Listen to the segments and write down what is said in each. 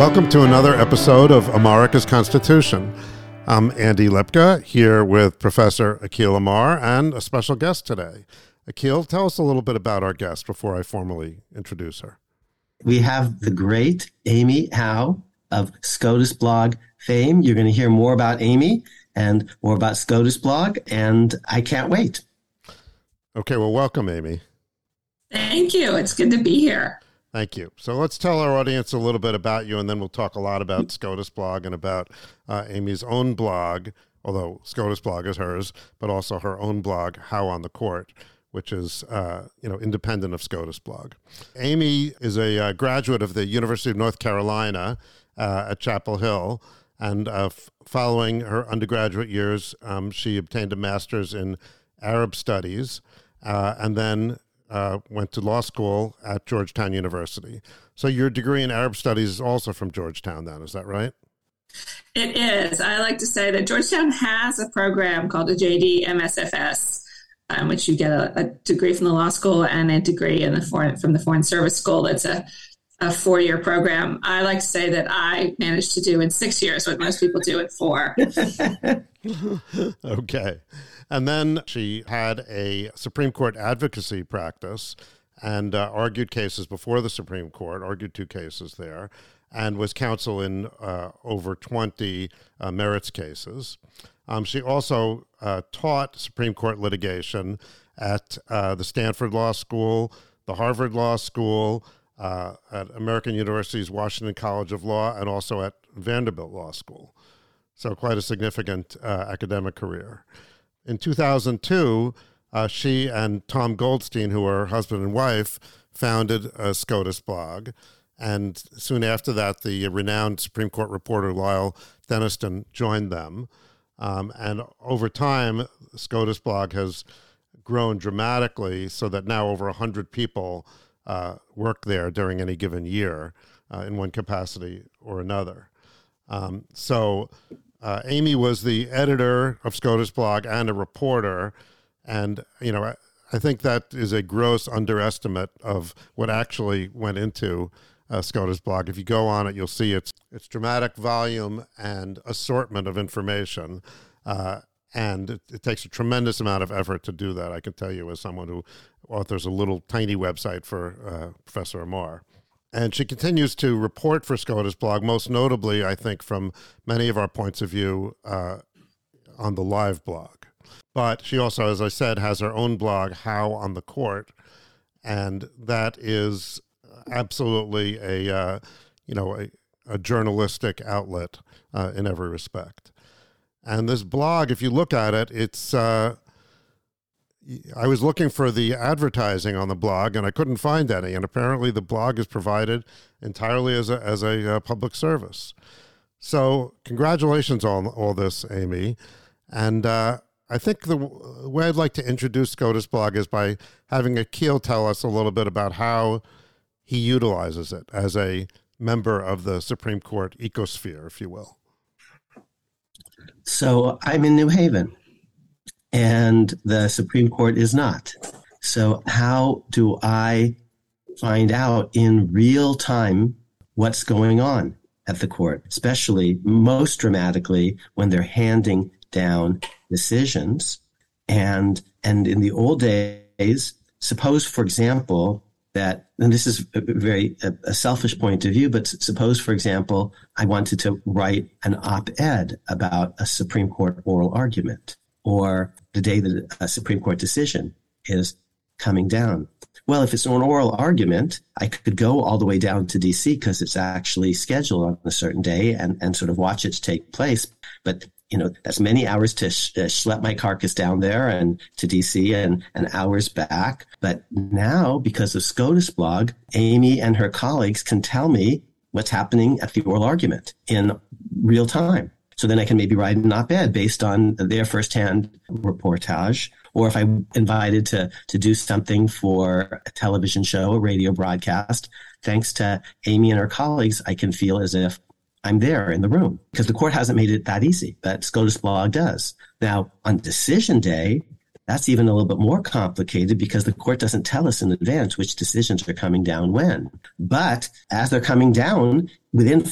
Welcome to another episode of America's Constitution. I'm Andy Lipka here with Professor Akhil Amar and a special guest today. Akhil, tell us a little bit about our guest before I formally introduce her. We have the great Amy Howe of SCOTUS blog fame. You're going to hear more about Amy and more about SCOTUS blog, and I can't wait. Okay, well, welcome, Amy. Thank you. It's good to be here. Thank you. So let's tell our audience a little bit about you, and then we'll talk a lot about SCOTUS blog and about uh, Amy's own blog, although SCOTUS blog is hers, but also her own blog, Howe on the Court, which is uh, you know independent of SCOTUS blog. Amy is a uh, graduate of the University of North Carolina uh, at Chapel Hill, and uh, f- following her undergraduate years, um, she obtained a master's in Arab Studies, uh, and then uh, went to law school at Georgetown University. So your degree in Arab Studies is also from Georgetown, then, is that right? It is. I like to say that Georgetown has a program called a JD MSFS, in um, which you get a, a, degree from the law school and a degree in the foreign from the Foreign Service School. It's a a four year program. I like to say that I managed to do in six years what most people do in four. okay. And then she had a Supreme Court advocacy practice and uh, argued cases before the Supreme Court, argued two cases there, and was counsel in uh, over 20 uh, merits cases. Um, she also uh, taught Supreme Court litigation at uh, the Stanford Law School, the Harvard Law School, uh, at American University's Washington College of Law, and also at Vanderbilt Law School. So, quite a significant academic career. In 2002, uh, she and Tom Goldstein, who were husband and wife, founded a SCOTUS blog. And soon after that, the renowned Supreme Court reporter Lyle Denniston joined them. Um, and over time, SCOTUS blog has grown dramatically so that now over 100 people uh, work there during any given year uh, in one capacity or another. Um, so uh, Amy was the editor of SCOTUS blog and a reporter, and you know I, I, think that is a gross underestimate of what actually went into uh, SCOTUS blog. If you go on it, you'll see its its dramatic volume and assortment of information. Uh, and it, it, takes a tremendous amount of effort to do that. I can tell you, as someone who authors a little tiny website for uh, Professor Amar. And she continues to report for SCOTUS blog, most notably, I think, from many of our points of view uh, on the live blog. But she also, as I said, has her own blog, Howe on the Court, and that is absolutely a uh, you know a, a journalistic outlet uh, in every respect. And this blog, if you look at it, it's uh, I was looking for the advertising on the blog and I couldn't find any. And apparently, the blog is provided entirely as a, as a uh, public service. So, congratulations on all this, Amy. And uh, I think the way I'd like to introduce SCOTUS blog is by having Akhil tell us a little bit about how he utilizes it as a member of the Supreme Court ecosphere, if you will. So, I'm in New Haven and the Supreme Court is not. So, how do I find out in real time what's going on at the court, especially most dramatically when they're handing down decisions? And, and in the old days, suppose, for example, that, and this is a very a, a selfish point of view, but suppose, for example, I wanted to write an op ed about a Supreme Court oral argument or the day that a Supreme Court decision is coming down. Well, if it's an oral argument, I could go all the way down to DC because it's actually scheduled on a certain day and, and sort of watch it take place. But, you know, that's many hours to sh- uh, schlep my carcass down there and to DC and, and hours back. But now, because of SCOTUS blog, Amy and her colleagues can tell me what's happening at the oral argument in real time. So then I can maybe write an op-ed based on their firsthand reportage. Or if I'm invited to, to do something for a television show, a radio broadcast, thanks to Amy and her colleagues, I can feel as if I'm there in the room because the court hasn't made it that easy, but SCOTUS blog does. Now, on decision day, that's even a little bit more complicated because the court doesn't tell us in advance which decisions are coming down when. But as they're coming down, within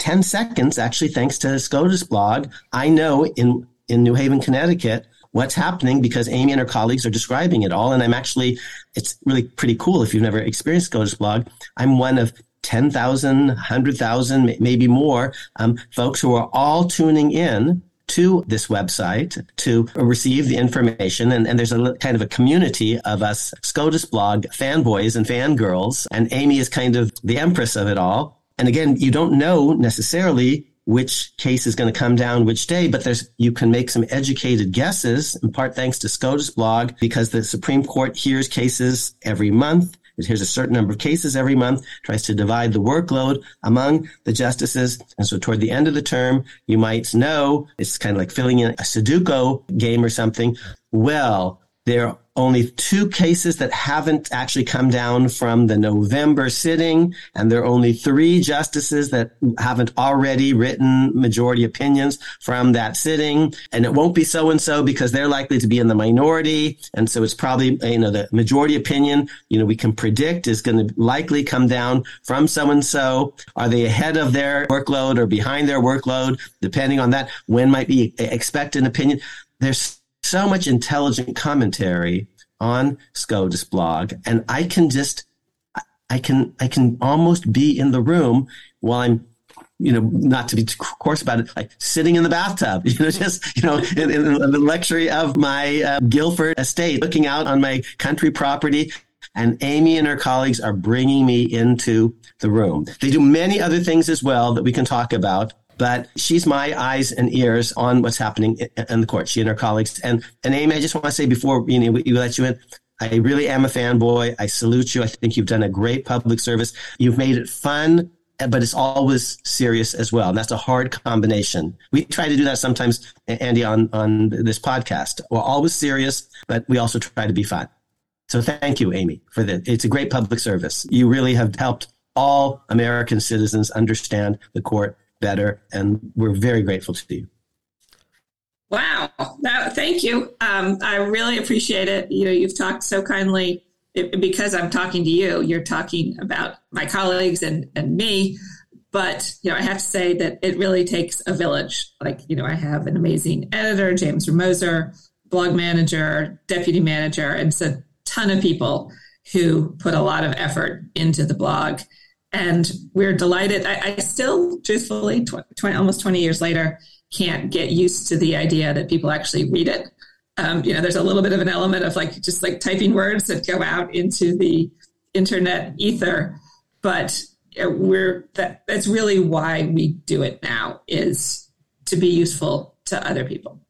10 seconds, actually, thanks to SCOTUS blog, I know in, in New Haven, Connecticut, what's happening because Amy and her colleagues are describing it all. And I'm actually, it's really pretty cool if you've never experienced SCOTUS blog. I'm one of 10,000, 100,000, maybe more um, folks who are all tuning in to this website to receive the information. And, and, there's a kind of a community of us SCOTUS blog fanboys and fangirls. And Amy is kind of the empress of it all. And again, you don't know necessarily which case is going to come down which day, but there's you can make some educated guesses, in part thanks to SCOTUS blog, because the Supreme Court hears cases every month. It hears a certain number of cases every month, tries to divide the workload among the justices. And so toward the end of the term, you might know it's kind of like filling in a Sudoku game or something. Well, there only two cases that haven't actually come down from the November sitting, and there are only three justices that haven't already written majority opinions from that sitting. And it won't be so and so because they're likely to be in the minority. And so it's probably, you know, the majority opinion, you know, we can predict is going to likely come down from so and so. Are they ahead of their workload or behind their workload? Depending on that, when might be expect an opinion? There's so much intelligent commentary on SCOTUS blog, and I can just, I can, I can almost be in the room while I'm you know, not to be coarse about it, like sitting in the bathtub, you know, just, you know, in, in the luxury of my uh, Guilford estate, looking out on my country property. And Amy and her colleagues are bringing me into the room. They do many other things as well that we can talk about but she's my eyes and ears on what's happening in the court. She and her colleagues. And, and Amy, I just want to say before you know, we let you in, I really am a fanboy. I salute you. I think you've done a great public service. You've made it fun, but it's always serious as well. And that's a hard combination. We try to do that sometimes, Andy, on, on this podcast. We're always serious, but we also try to be fun. So thank you, Amy, for that. It's a great public service. You really have helped all American citizens understand the court better. And we're very grateful to you. Wow. That, thank you. Um, I really appreciate it. You know, you've talked so kindly it, because I'm talking to you, you're talking about my colleagues and, and me. But, you know, I have to say that it really takes a village. Like, you know, I have an amazing editor, James Romoser, blog manager, deputy manager, and it's a ton of people who put a lot of effort into the blog and we're delighted. I, I still, truthfully, 20, almost 20 years later, can't get used to the idea that people actually read it. Um, you know, there's a little bit of an element of like just like typing words that go out into the internet ether, but we're that, that's really why we do it now is to be useful to other people.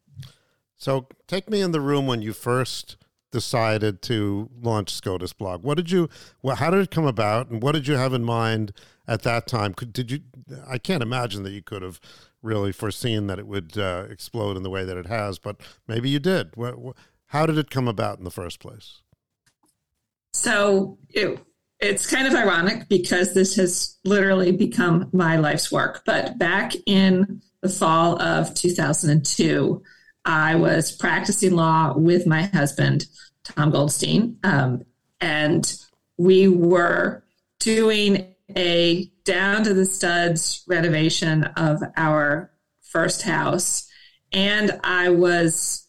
So take me in the room when you first decided to launch SCOTUS blog? What did you, well, how did it come about, and what did you have in mind at that time? Could, did you? I can't imagine that you could have really foreseen that it would uh, explode in the way that it has, but maybe you did. How did it come about in the first place? So it, it's kind of ironic because this has literally become my life's work. But back in the fall of 2002, I was practicing law with my husband, Tom Goldstein, um, and we were doing a down to the studs renovation of our first house. And I was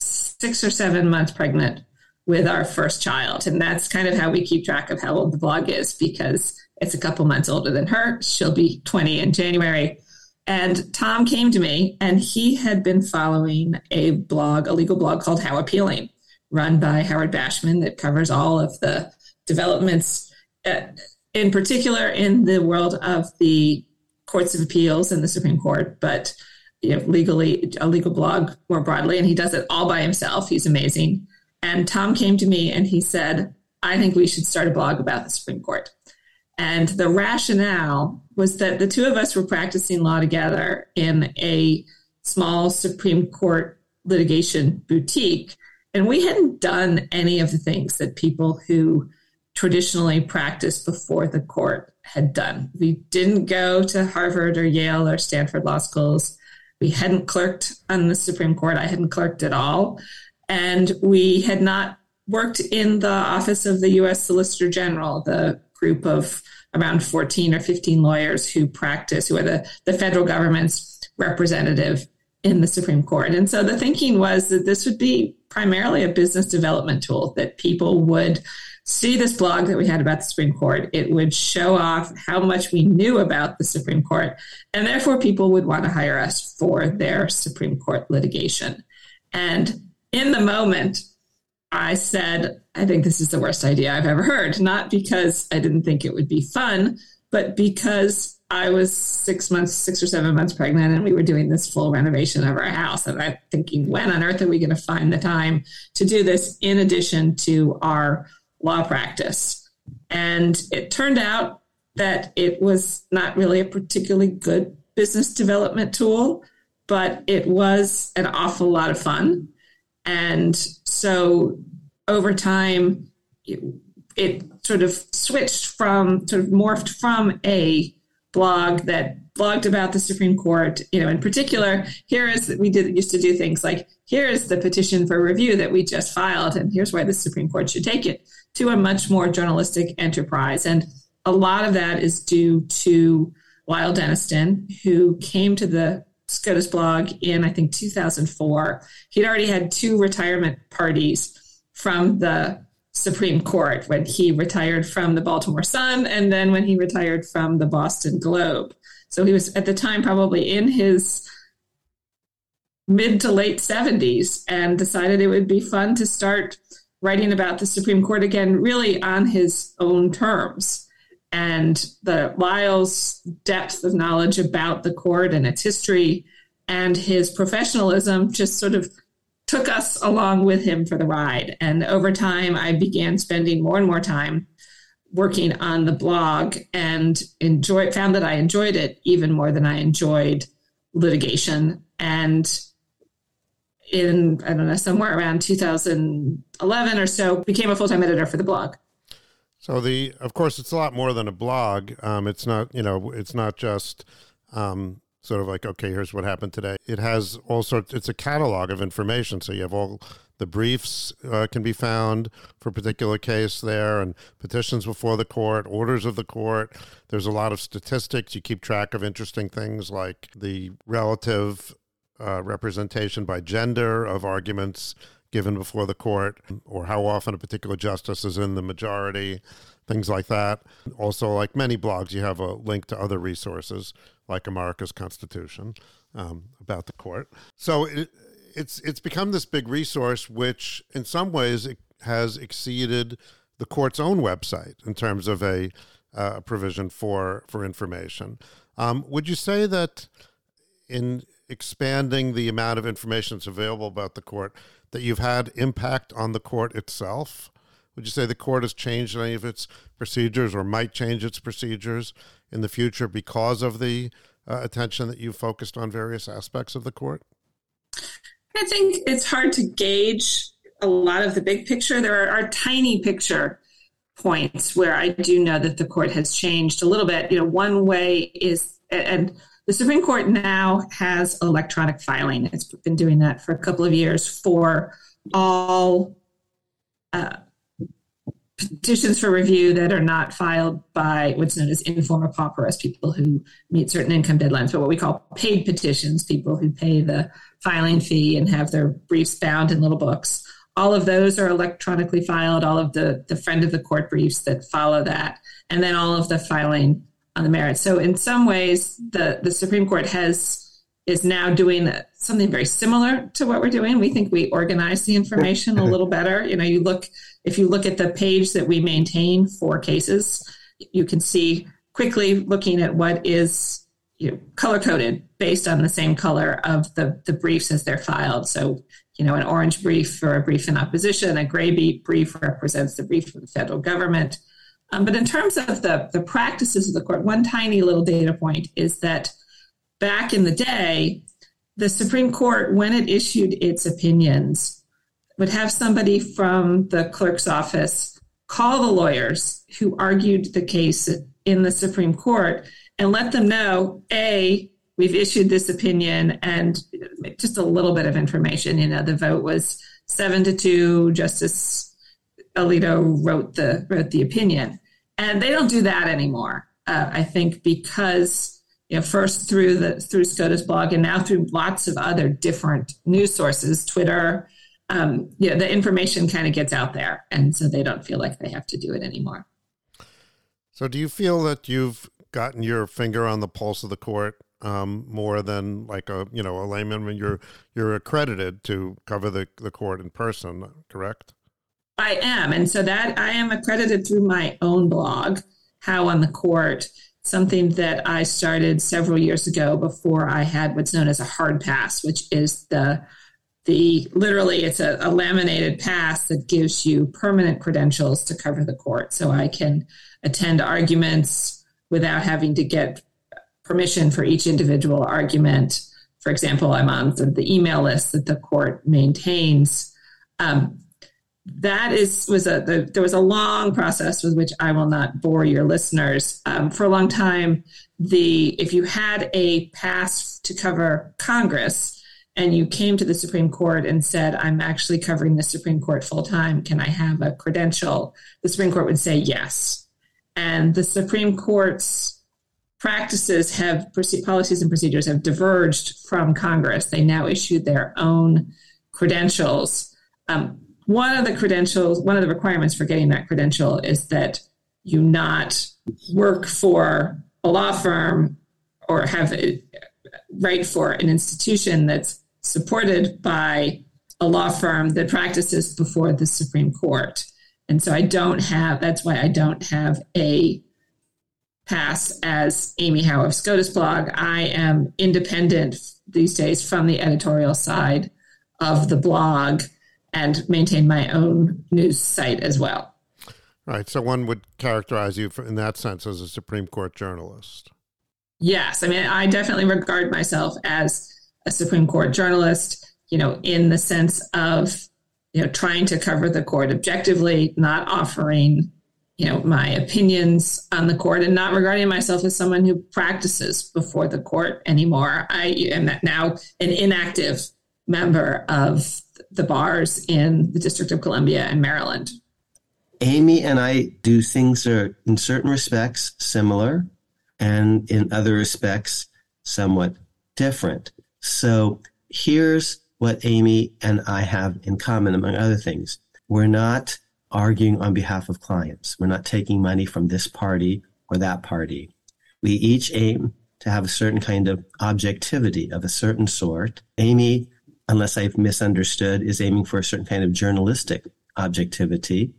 six or seven months pregnant with our first child. And that's kind of how we keep track of how old the blog is because it's a couple months older than her. She'll be 20 in January. And Tom came to me and he had been following a blog, a legal blog called How Appealing, run by Howard Bashman that covers all of the developments, uh, in particular in the world of the courts of appeals and the Supreme Court, but you know, legally a legal blog more broadly. And he does it all by himself. He's amazing. And Tom came to me and he said, I think we should start a blog about the Supreme Court. And the rationale was that the two of us were practicing law together in a small Supreme Court litigation boutique. And we hadn't done any of the things that people who traditionally practiced before the court had done. We didn't go to Harvard or Yale or Stanford law schools. We hadn't clerked on the Supreme Court. I hadn't clerked at all. And we had not worked in the office of the U.S. Solicitor General, the group of around 14 or 15 lawyers who practice, who are the, the federal government's representative in the Supreme Court. And so the thinking was that this would be primarily a business development tool, that people would see this blog that we had about the Supreme Court. It would show off how much we knew about the Supreme Court, and therefore people would want to hire us for their Supreme Court litigation. And in the moment, I said, I think this is the worst idea I've ever heard, not because I didn't think it would be fun, but because I was six months, six or seven months pregnant, and we were doing this full renovation of our house. And I'm thinking, when on earth are we going to find the time to do this in addition to our law practice? And it turned out that it was not really a particularly good business development tool, but it was an awful lot of fun. And so over time, it, it sort of switched from, sort of morphed from a blog that blogged about the Supreme Court. You know, in particular, here is we did used to do things like here is the petition for review that we just filed, and here's why the Supreme Court should take it to a much more journalistic enterprise. And a lot of that is due to Lyle Denniston, who came to the SCOTUS blog in, I think, 2004. He'd already had two retirement parties from the Supreme Court when he retired from the Baltimore Sun and then when he retired from the Boston Globe. So he was at the time probably in his mid to late 70s and decided it would be fun to start writing about the Supreme Court again, really on his own terms and the Lyle's depth of knowledge about the court and its history and his professionalism just sort of took us along with him for the ride. And over time, I began spending more and more time working on the blog and enjoy found that I enjoyed it even more than I enjoyed litigation. And in I don't know somewhere around 2011 or so, became a full time editor for the blog. So the, of course, it's a lot more than a blog. Um, it's not, you know, it's not just um, sort of like, okay, here's what happened today. It has all sorts. It's a catalog of information. So you have all the briefs uh, can be found for a particular case there, and petitions before the court, orders of the court. There's a lot of statistics. You keep track of interesting things like the relative uh, representation by gender of arguments given before the court, or how often a particular justice is in the majority, things like that. Also, like many blogs, you have a link to other resources like America's Constitution um, about the court. So it, it's it's become this big resource, which in some ways it has exceeded the court's own website in terms of a uh, provision for for information. Um, would you say that in expanding the amount of information that's available about the court, that you've had impact on the court itself? Would you say the court has changed any of its procedures or might change its procedures in the future because of the uh, attention that you've focused on various aspects of the court? I think it's hard to gauge a lot of the big picture. There are, are tiny picture points where I do know that the court has changed a little bit. You know, one way is, and the Supreme Court now has electronic filing. It's been doing that for a couple of years for all uh, petitions for review that are not filed by what's known as in forma pauperis, people who meet certain income deadlines, but what we call paid petitions, people who pay the filing fee and have their briefs bound in little books. All of those are electronically filed, all of the, the friend of the court briefs that follow that, and then all of the filing on the merits. So in some ways, the, the Supreme Court has is now doing something very similar to what we're doing. We think we organize the information a little better. You know, you look if you look at the page that we maintain for cases, you can see quickly looking at what is you know, color coded based on the same color of the, the briefs as they're filed. So, you know, an orange brief for a brief in opposition, a gray brief represents the brief for the federal government. Um, but in terms of the, the practices of the court, one tiny little data point is that back in the day, the Supreme Court, when it issued its opinions, would have somebody from the clerk's office call the lawyers who argued the case in the Supreme Court and let them know A, we've issued this opinion and just a little bit of information. You know, the vote was seven to two. Justice Alito wrote the wrote the opinion, and they don't do that anymore. Uh, I think because you know first through the through SCOTUS blog and now through lots of other different news sources, Twitter. Um, you know, the information kind of gets out there, and so they don't feel like they have to do it anymore. So, do you feel that you've gotten your finger on the pulse of the court um, more than like a you know a layman? when you're you're accredited to cover the the court in person, correct? I am. And so that I am accredited through my own blog, Howe on the Court, something that I started several years ago before I had what's known as a hard pass, which is the the literally it's a, a laminated pass that gives you permanent credentials to cover the court. So I can attend arguments without having to get permission for each individual argument. For example, I'm on the, the email list that the court maintains. Um, that is was a the, there was a long process with which I will not bore your listeners. Um, for a long time, the if you had a pass to cover Congress and you came to the Supreme Court and said, "I'm actually covering the Supreme Court full time. Can I have a credential?" The Supreme Court would say yes, and the Supreme Court's practices have policies and procedures have diverged from Congress. They now issue their own credentials. Um, one of the credentials, one of the requirements for getting that credential is that you not work for a law firm or have a, write for an institution that's supported by a law firm that practices before the Supreme Court. And so I don't have, that's why I don't have a pass as Amy Howe of SCOTUS blog. I am independent these days from the editorial side of the blog and maintain my own news site as well. Right. So one would characterize you in that sense as a Supreme Court journalist. Yes. I mean, I definitely regard myself as a Supreme Court journalist, you know, in the sense of, you know, trying to cover the court objectively, not offering, you know, my opinions on the court and not regarding myself as someone who practices before the court anymore. I am now an inactive member of the bars in the District of Columbia and Maryland. Amy and I do things that are, in certain respects, similar, and in other respects, somewhat different. So here's what Amy and I have in common, among other things. We're not arguing on behalf of clients. We're not taking money from this party or that party. We each aim to have a certain kind of objectivity of a certain sort. Amy unless I've misunderstood, is aiming for a certain kind of journalistic objectivity.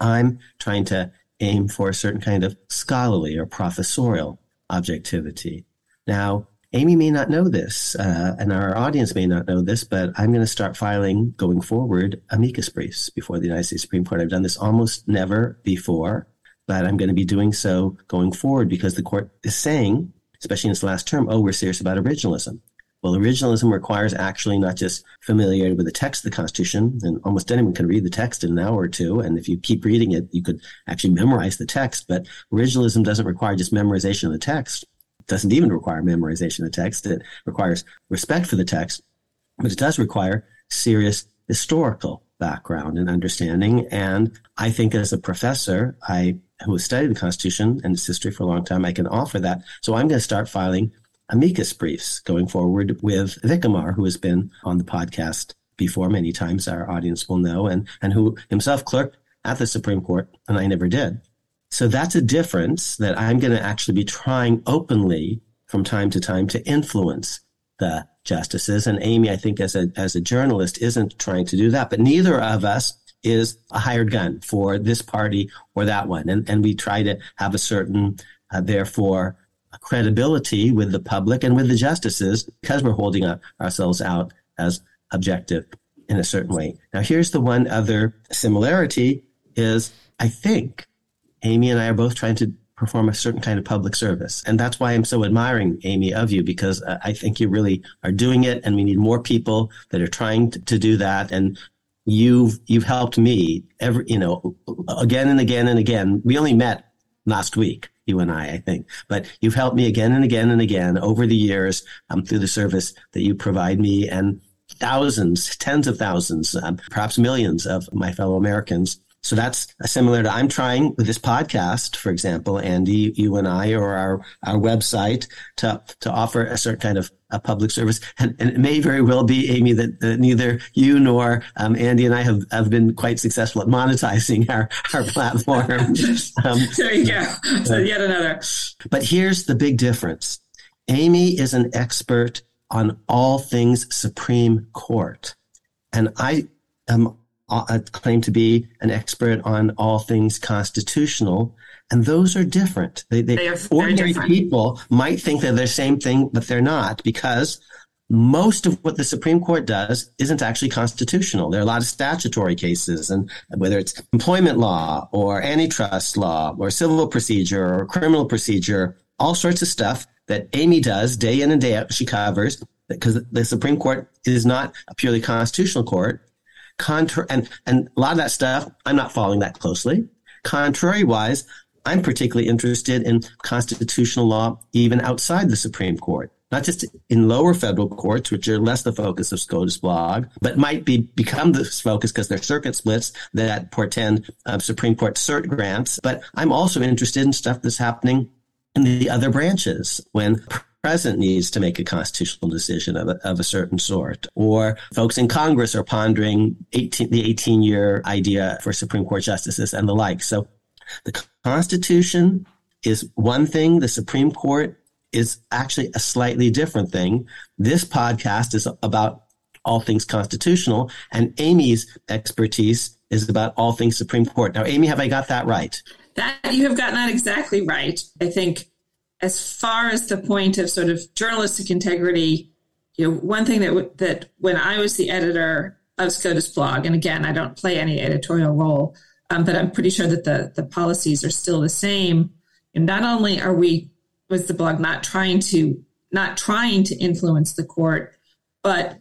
I'm trying to aim for a certain kind of scholarly or professorial objectivity. Now, Amy may not know this, uh, and our audience may not know this, but I'm going to start filing going forward amicus briefs before the United States Supreme Court. I've done this almost never before, but I'm going to be doing so going forward because the court is saying, especially in its last term, oh, we're serious about originalism. Well, originalism requires actually not just familiarity with the text of the Constitution, and almost anyone can read the text in an hour or two. And if you keep reading it, you could actually memorize the text. But originalism doesn't require just memorization of the text. It doesn't even require memorization of the text. It requires respect for the text, but it does require serious historical background and understanding. And I think as a professor, I who has studied the Constitution and its history for a long time, I can offer that. So I'm going to start filing amicus briefs going forward with Vic Amar, who has been on the podcast before many times, our audience will know, and, and who himself clerked at the Supreme Court, and I never did. So that's a difference that I'm going to actually be trying openly from time to time to influence the justices. And Amy, I think as a, as a journalist isn't trying to do that, but neither of us is a hired gun for this party or that one. And, and we try to have a certain, uh, therefore, credibility with the public and with the justices because we're holding ourselves out as objective in a certain way. Now, here's the one other similarity is I think Amy and I are both trying to perform a certain kind of public service. And that's why I'm so admiring, Amy, of you, because uh, I think you really are doing it and we need more people that are trying to, to do that. And you've, you've helped me every, you know, again and again and again. We only met last week you and I, I think. But you've helped me again and again and again over the years um, through the service that you provide me and thousands, tens of thousands, um, perhaps millions of my fellow Americans So that's similar to I'm trying with this podcast, for example, Andy, you and I, or our, our website to, to offer a certain kind of a public service. And, and it may very well be, Amy, that, that neither you nor um, Andy and I have, have been quite successful at monetizing our, our platform. um, there you go. So yet another. But here's the big difference. Amy is an expert on all things Supreme Court. And I am uh, claim to be an expert on all things constitutional, and those are different. They, they, they are ordinary different. people might think they're the same thing, but they're not because most of what the Supreme Court does isn't actually constitutional. There are a lot of statutory cases, and whether it's employment law or antitrust law or civil procedure or criminal procedure, all sorts of stuff that Amy does day in and day out. She covers because the Supreme Court is not a purely constitutional court. Contra- and, and a lot of that stuff, I'm not following that closely. Contrary wise, I'm particularly interested in constitutional law even outside the Supreme Court, not just in lower federal courts, which are less the focus of SCOTUS blog, but might be become the focus because they're circuit splits that portend uh, Supreme Court cert grants. But I'm also interested in stuff that's happening in the other branches when president needs to make a constitutional decision of a, of a certain sort, or folks in Congress are pondering 18, the 18 year idea for Supreme Court justices and the like. So the Constitution is one thing, the Supreme Court is actually a slightly different thing. This podcast is about all things constitutional, and Amy's expertise is about all things Supreme Court. Now, Amy, have I got that right? That you have gotten that exactly right. I think as far as the point of sort of journalistic integrity, you know, one thing that that when I was the editor of SCOTUS blog, and again, I don't play any editorial role, um, but I'm pretty sure that the the policies are still the same. And not only are we was the blog not trying to not trying to influence the court, but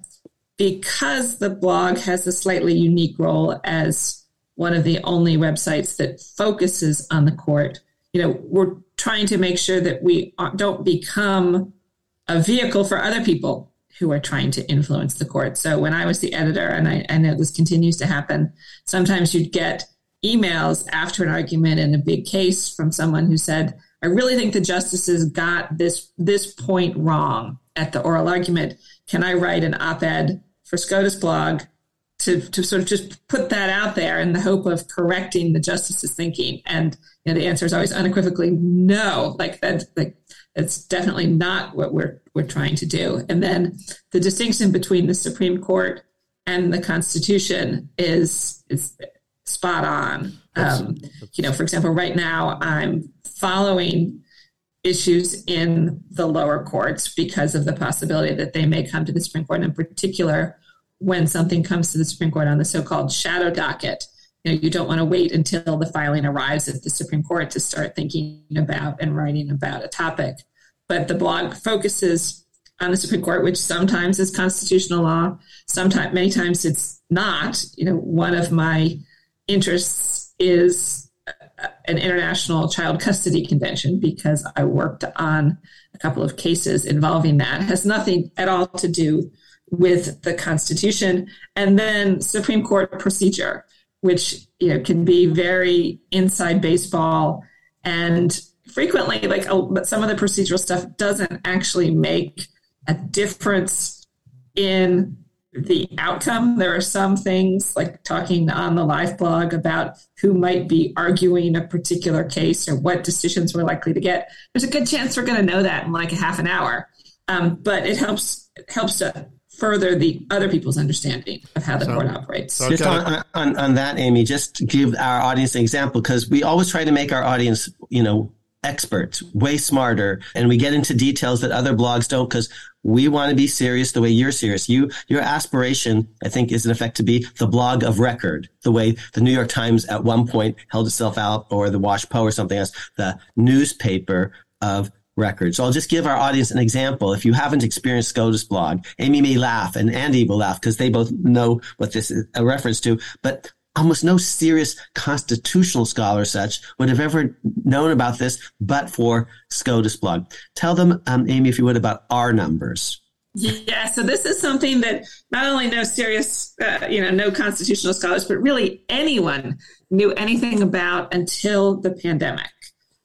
because the blog has a slightly unique role as one of the only websites that focuses on the court, you know, we're trying to make sure that we don't become a vehicle for other people who are trying to influence the court. So when I was the editor, and I, I know this continues to happen, sometimes you'd get emails after an argument in a big case from someone who said, I really think the justices got this this point wrong at the oral argument. Can I write an op-ed for SCOTUS blog to, to sort of just put that out there in the hope of correcting the justice's thinking? And you know, the answer is always unequivocally no. Like that, like it's definitely not what we're we're trying to do. And then the distinction between the Supreme Court and the Constitution is is spot on. Um, you know, for example, right now I'm following issues in the lower courts because of the possibility that they may come to the Supreme Court, in particular when something comes to the Supreme Court on the so-called shadow docket. You know, you don't want to wait until the filing arrives at the Supreme Court to start thinking about and writing about a topic. But the blog focuses on the Supreme Court, which sometimes is constitutional law, sometimes many times it's not. You know, one of my interests is an international child custody convention because I worked on a couple of cases involving that. It has nothing at all to do with the Constitution. And then Supreme Court procedure, which you know can be very inside baseball and frequently like but some of the procedural stuff doesn't actually make a difference in the outcome. There are some things like talking on the live blog about who might be arguing a particular case or what decisions we're likely to get. There's a good chance we're going to know that in like a half an hour. Um, but it helps helps to further the other people's understanding of how the so, court operates. So just on, on, on that, Amy, just to give our audience an example, because we always try to make our audience, you know, experts, way smarter, and we get into details that other blogs don't because we want to be serious the way you're serious. You, your aspiration, I think, is in effect to be the blog of record, the way the New York Times at one point held itself out, or the WashPo or something else, the newspaper of record. So I'll just give our audience an example. If you haven't experienced SCOTUS blog, Amy may laugh and Andy will laugh because they both know what this is a reference to. But almost no serious constitutional scholar such would have ever known about this but for SCOTUS blog. Tell them, um, Amy, if you would, about R numbers. Yeah, so this is something that not only no serious, uh, you know, no constitutional scholars, but really anyone knew anything about until the pandemic.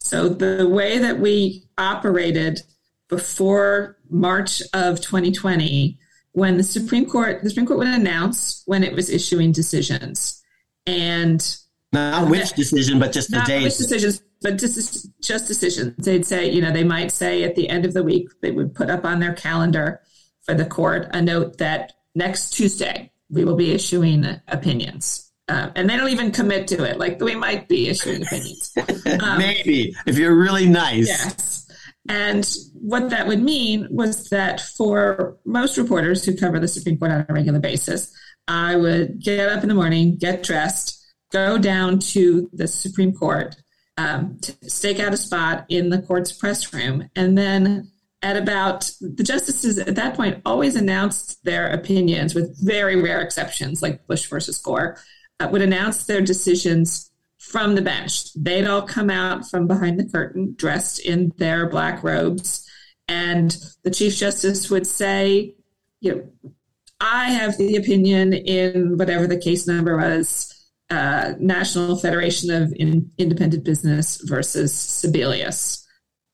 So the way that we operated before March of 2020, when the Supreme Court, the Supreme Court would announce when it was issuing decisions, and not which decision, but just the which decisions, but just just decisions. They'd say, you know, they might say at the end of the week they would put up on their calendar for the court a note that next Tuesday we will be issuing opinions. Um, and they don't even commit to it. Like we might be issuing opinions. Um, Maybe if you're really nice. Yes. And what that would mean was that for most reporters who cover the Supreme Court on a regular basis, I would get up in the morning, get dressed, go down to the Supreme Court, um, stake out a spot in the court's press room, and then at about the justices at that point always announced their opinions with very rare exceptions like bush versus gore uh, would announce their decisions from the bench they'd all come out from behind the curtain dressed in their black robes and the chief justice would say you know i have the opinion in whatever the case number was uh, national federation of in- independent business versus sebelius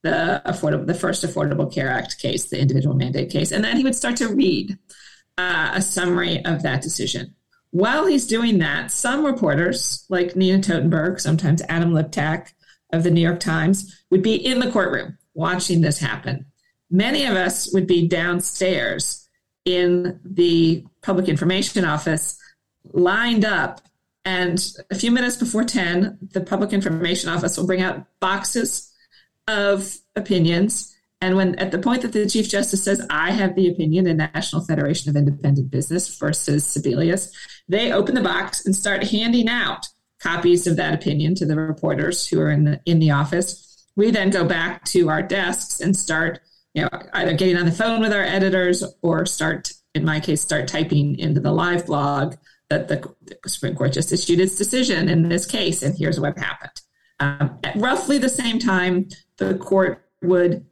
the affordable, the first Affordable Care Act case, the individual mandate case, and then he would start to read uh, a summary of that decision. While he's doing that, some reporters, like Nina Totenberg, sometimes Adam Liptak of the New York Times, would be in the courtroom watching this happen. Many of us would be downstairs in the public information office, lined up. And a few minutes before 10, the public information office will bring out boxes of opinions. And when at the point that the Chief Justice says, I have the opinion in National Federation of Independent Business versus Sebelius, they open the box and start handing out copies of that opinion to the reporters who are in the, in the office. We then go back to our desks and start, you know, either getting on the phone with our editors or start, in my case, start typing into the live blog that the, Supreme Court just issued its decision in this case, and here's what happened. Um, at roughly the same time, the court would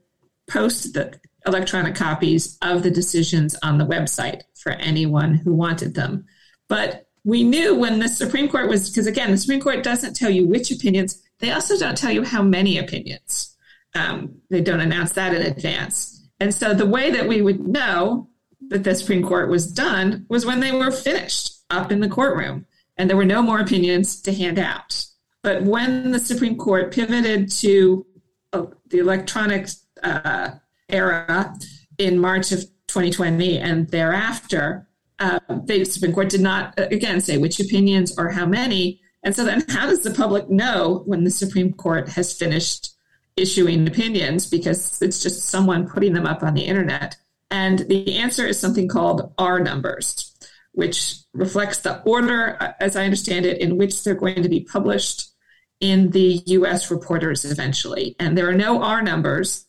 post the electronic copies of the decisions on the website for anyone who wanted them. But we knew when the Supreme Court was, because again, the Supreme Court doesn't tell you which opinions, they also don't tell you how many opinions. Um, they don't announce that in advance. And so the way that we would know that the Supreme Court was done was when they were finished up in the courtroom and there were no more opinions to hand out. But when the Supreme Court pivoted to uh, the electronic uh, era in March of 2020 and thereafter, uh, the Supreme Court did not, uh, again, say which opinions or how many. And so then, how does the public know when the Supreme Court has finished issuing opinions? Because it's just someone putting them up on the internet. And the answer is something called R numbers, which reflects the order, uh, as I understand it, in which they're going to be published in the US reporters eventually. And there are no R numbers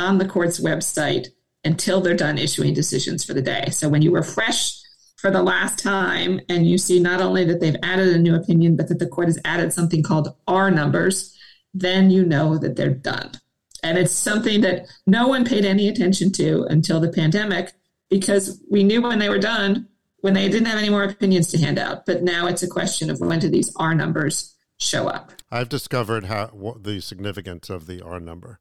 on the court's website until they're done issuing decisions for the day. So when you refresh for the last time and you see not only that they've added a new opinion, but that the court has added something called R numbers, then you know that they're done. And it's something that no one paid any attention to until the pandemic because we knew when they were done when they didn't have any more opinions to hand out. But now it's a question of when do these R numbers show up. I've discovered how the significance of the R number.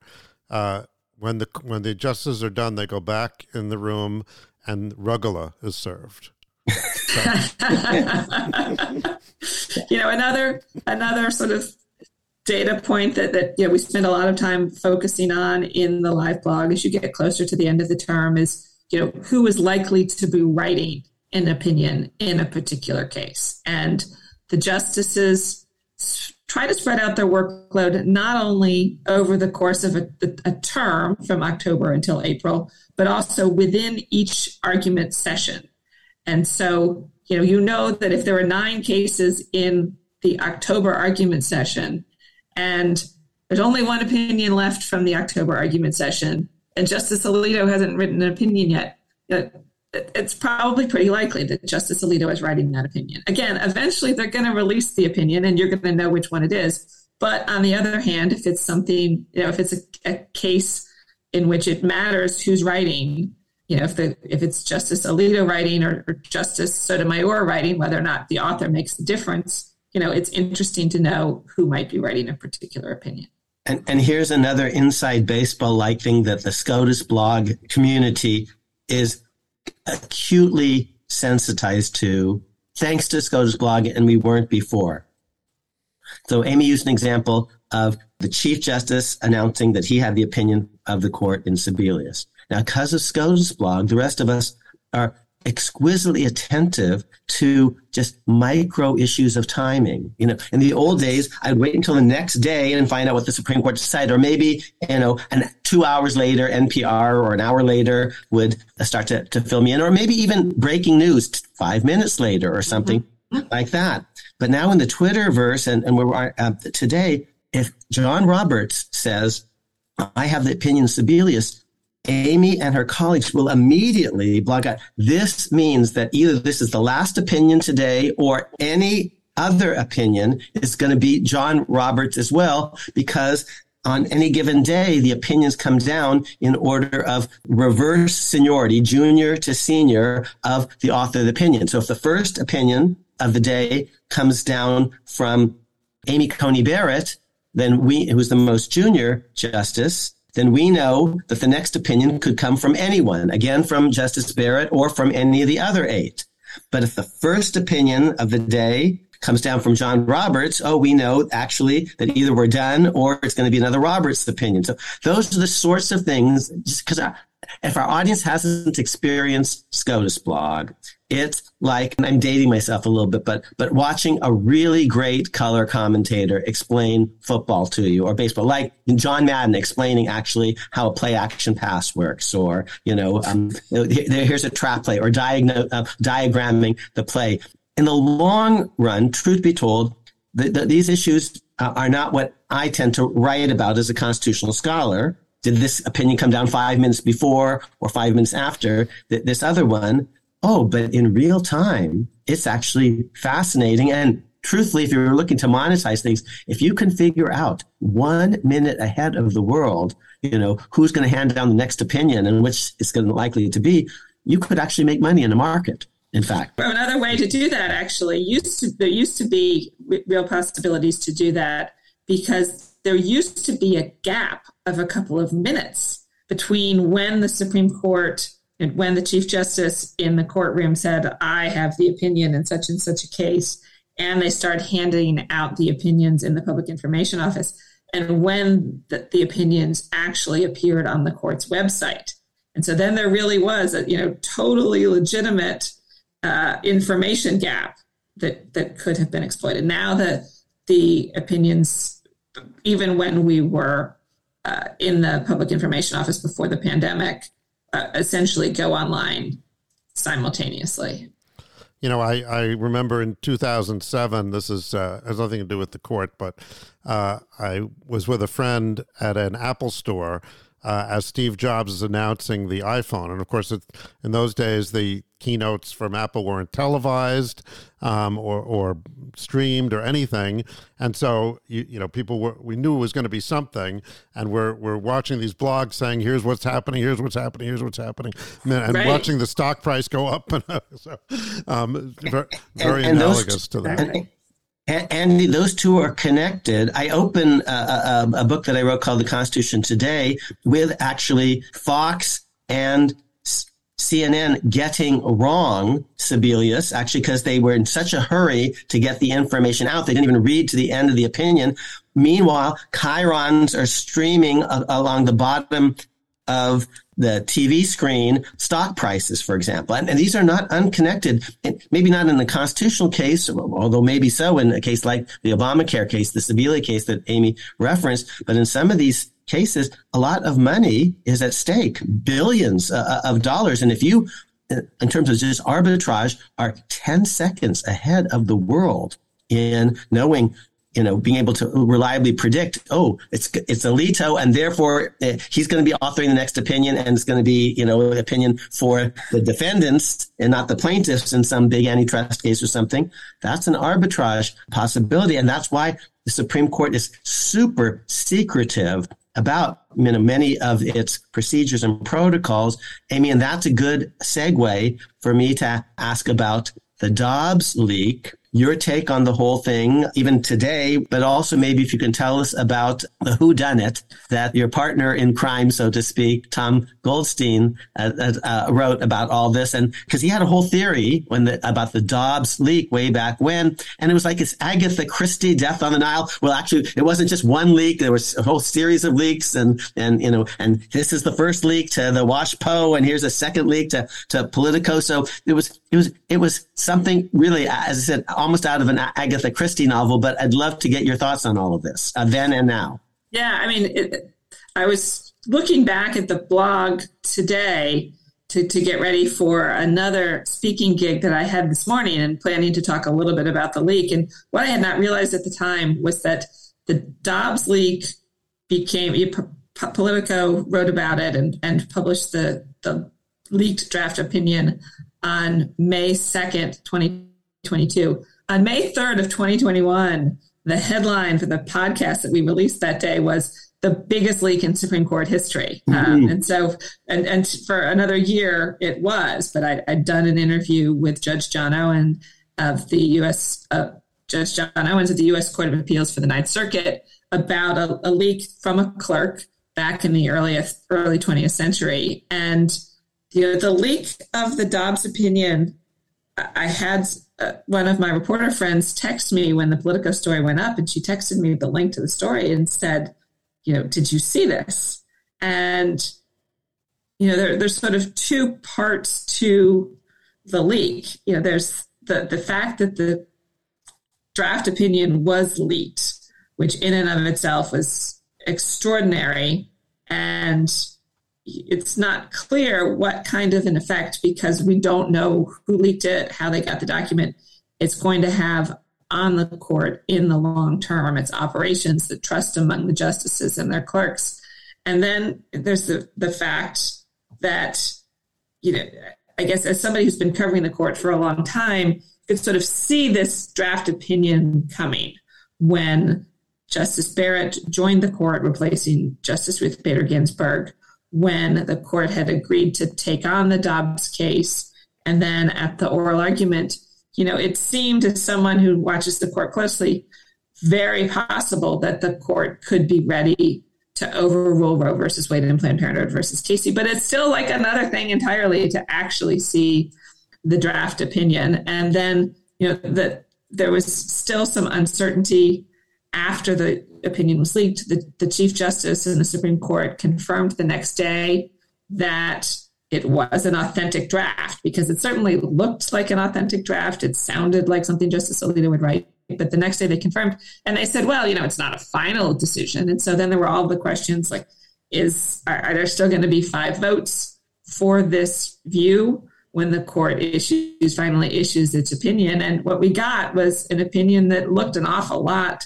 Uh, when the when the justices are done, they go back in the room, and rugula is served. you know, another another sort of data point that that you know we spend a lot of time focusing on in the live blog as you get closer to the end of the term is you know who is likely to be writing an opinion in a particular case and the justices try to spread out their workload not only over the course of a, a, term from October until April, but also within each argument session. And so, you know, you know that if there are nine cases in the October argument session and there's only one opinion left from the October argument session, and Justice Alito hasn't written an opinion yet, it's probably pretty likely that Justice Alito is writing that opinion. Again, eventually they're going to release the opinion and you're going to know which one it is. But on the other hand, if it's something, you know, if it's a, a case in which it matters who's writing, you know, if the if it's Justice Alito writing or, or Justice Sotomayor writing, whether or not the author makes a difference, you know, it's interesting to know who might be writing a particular opinion. And, and here's another inside baseball like thing that the SCOTUS blog community is acutely sensitized to, thanks to SCOTUS blog, and we weren't before. So Amy used an example of the Chief Justice announcing that he had the opinion of the court in Sebelius. Now, because of SCOTUS blog, the rest of us are exquisitely attentive to just micro issues of timing. You know, in the old days, I'd wait until the next day and find out what the Supreme Court decided, or maybe, you know, and two hours later, NPR or an hour later would start to, to fill me in, or maybe even breaking news five minutes later or something mm-hmm. like that. But now in the Twitterverse and, and where we are uh, today, if John Roberts says, I have the opinion of Sebelius, Amy and her colleagues will immediately blog out. This means that either this is the last opinion today or any other opinion is going to be John Roberts as well, because on any given day, the opinions come down in order of reverse seniority, junior to senior of the author of the opinion. So if the first opinion of the day comes down from Amy Coney Barrett, then we, who's the most junior justice, then we know that the next opinion could come from anyone, again, from Justice Barrett or from any of the other eight. But if the first opinion of the day comes down from John Roberts, oh, we know actually that either we're done or it's going to be another Roberts opinion. So those are the sorts of things, just because if our audience hasn't experienced SCOTUS blog, it's like I'm dating myself a little bit, but but watching a really great color commentator explain football to you or baseball, like John Madden explaining actually how a play action pass works, or you know, um, here's a trap play, or diagnose, uh, diagramming the play. In the long run, truth be told, the, the, these issues are not what I tend to write about as a constitutional scholar did this opinion come down five minutes before or five minutes after this other one? Oh, but in real time, it's actually fascinating. And truthfully, if you're looking to monetize things, if you can figure out one minute ahead of the world, you know, who's going to hand down the next opinion and which is going to likely to be, you could actually make money in the market. In fact, another way to do that actually used to there used to be real possibilities to do that because there used to be a gap of a couple of minutes between when the Supreme Court and when the Chief Justice in the courtroom said, I have the opinion in such and such a case, and they start handing out the opinions in the Public Information Office, and when the, the opinions actually appeared on the court's website. And so then there really was a you know totally legitimate uh, information gap that that could have been exploited. Now that the opinions, even when we were uh, in the public information office before the pandemic uh, essentially go online simultaneously. You know, I, I remember in 2007, this is uh, has nothing to do with the court, but uh, I was with a friend at an Apple store uh, as Steve Jobs is announcing the iPhone. And of course, it, in those days, the keynotes from Apple weren't televised um, or, or streamed or anything. And so, you, you know, people were, we knew it was going to be something. And we're, we're watching these blogs saying, here's what's happening, here's what's happening, here's what's happening. And, right. watching the stock price go up. And so, um, very, very and, and analogous those, to that. And, those two are connected. I open a, a, a, book that I wrote called The Constitution Today with actually Fox and CNN getting wrong Sebelius, actually, because they were in such a hurry to get the information out. They didn't even read to the end of the opinion. Meanwhile, chyrons are streaming a- along the bottom of the TV screen stock prices, for example. And, and, these are not unconnected, maybe not in the constitutional case, although maybe so in a case like the Obamacare case, the Sebelius case that Amy referenced. But in some of these cases, a lot of money is at stake, billions uh, uh of dollars. And if you, in terms of just arbitrage, are 10 seconds ahead of the world in knowing you know, being able to reliably predict, oh, it's it's Alito, and therefore uh, he's going to be authoring the next opinion, and it's going to be, you know, an opinion for the defendants and not the plaintiffs in some big antitrust case or something. That's an arbitrage possibility, and that's why the Supreme Court is super secretive about you know, many of its procedures and protocols, Amy, and that's a good segue for me to ask about the Dobbs leak your take on the whole thing, even today, but also maybe if you can tell us about the who done it that your partner in crime, so to speak, Tom Goldstein, uh, uh, uh wrote about all this. And because he had a whole theory when the, about the Dobbs leak way back when. And it was like it's Agatha Christie, Death on the Nile. Well, actually, it wasn't just one leak. There was a whole series of leaks. And, and, you know, and this is the first leak to the WashPo. And here's a second leak to, to Politico. So it was, it was, it was something really, as I said, almost out of an Agatha Christie novel, but I'd love to get your thoughts on all of this, uh, then and now. Yeah, I mean, it, I was looking back at the blog today to, to get ready for another speaking gig that I had this morning and planning to talk a little bit about the leak. And what I had not realized at the time was that the Dobbs leak became, Politico wrote about it and, and published the, the leaked draft opinion on May 2nd, 2022. On May 3rd of 2021, the headline for the podcast that we released that day was the biggest leak in Supreme Court history. Um, mm-hmm. Um, and so, and, and for another year it was, but I, had done an interview with Judge John Owen of the U.S. Uh, Judge John Owens of the U.S. Court of Appeals for the Ninth Circuit about a, a leak from a clerk back in the earliest early 20th century. And you know, the leak of the Dobbs opinion, I had uh, one of my reporter friends texted me when the Politico story went up, and she texted me the link to the story and said, "You know, did you see this?" And you know, there, there's sort of two parts to the leak. You know, there's the the fact that the draft opinion was leaked, which in and of itself was extraordinary, and it's not clear what kind of an effect because we don't know who leaked it, how they got the document. It's going to have on the court in the long term, its operations, the trust among the justices and their clerks. And then there's the, the fact that, you know, I guess as somebody who's been covering the court for a long time, you could sort of see this draft opinion coming when Justice Barrett joined the court, replacing Justice Ruth Bader Ginsburg when the court had agreed to take on the Dobbs case. And then at the oral argument, you know, it seemed to someone who watches the court closely very possible that the court could be ready to overrule Roe versus Wade and Planned Parenthood versus Casey. But it's still like another thing entirely to actually see the draft opinion. And then, you know, that there was still some uncertainty after the opinion was leaked, the, the Chief Justice in the Supreme Court confirmed the next day that it was an authentic draft because it certainly looked like an authentic draft. It sounded like something Justice Alito would write. But the next day they confirmed and they said, well, you know, it's not a final decision. And so then there were all the questions like, is are, are there still going to be five votes for this view when the court issues finally issues its opinion? And what we got was an opinion that looked an awful lot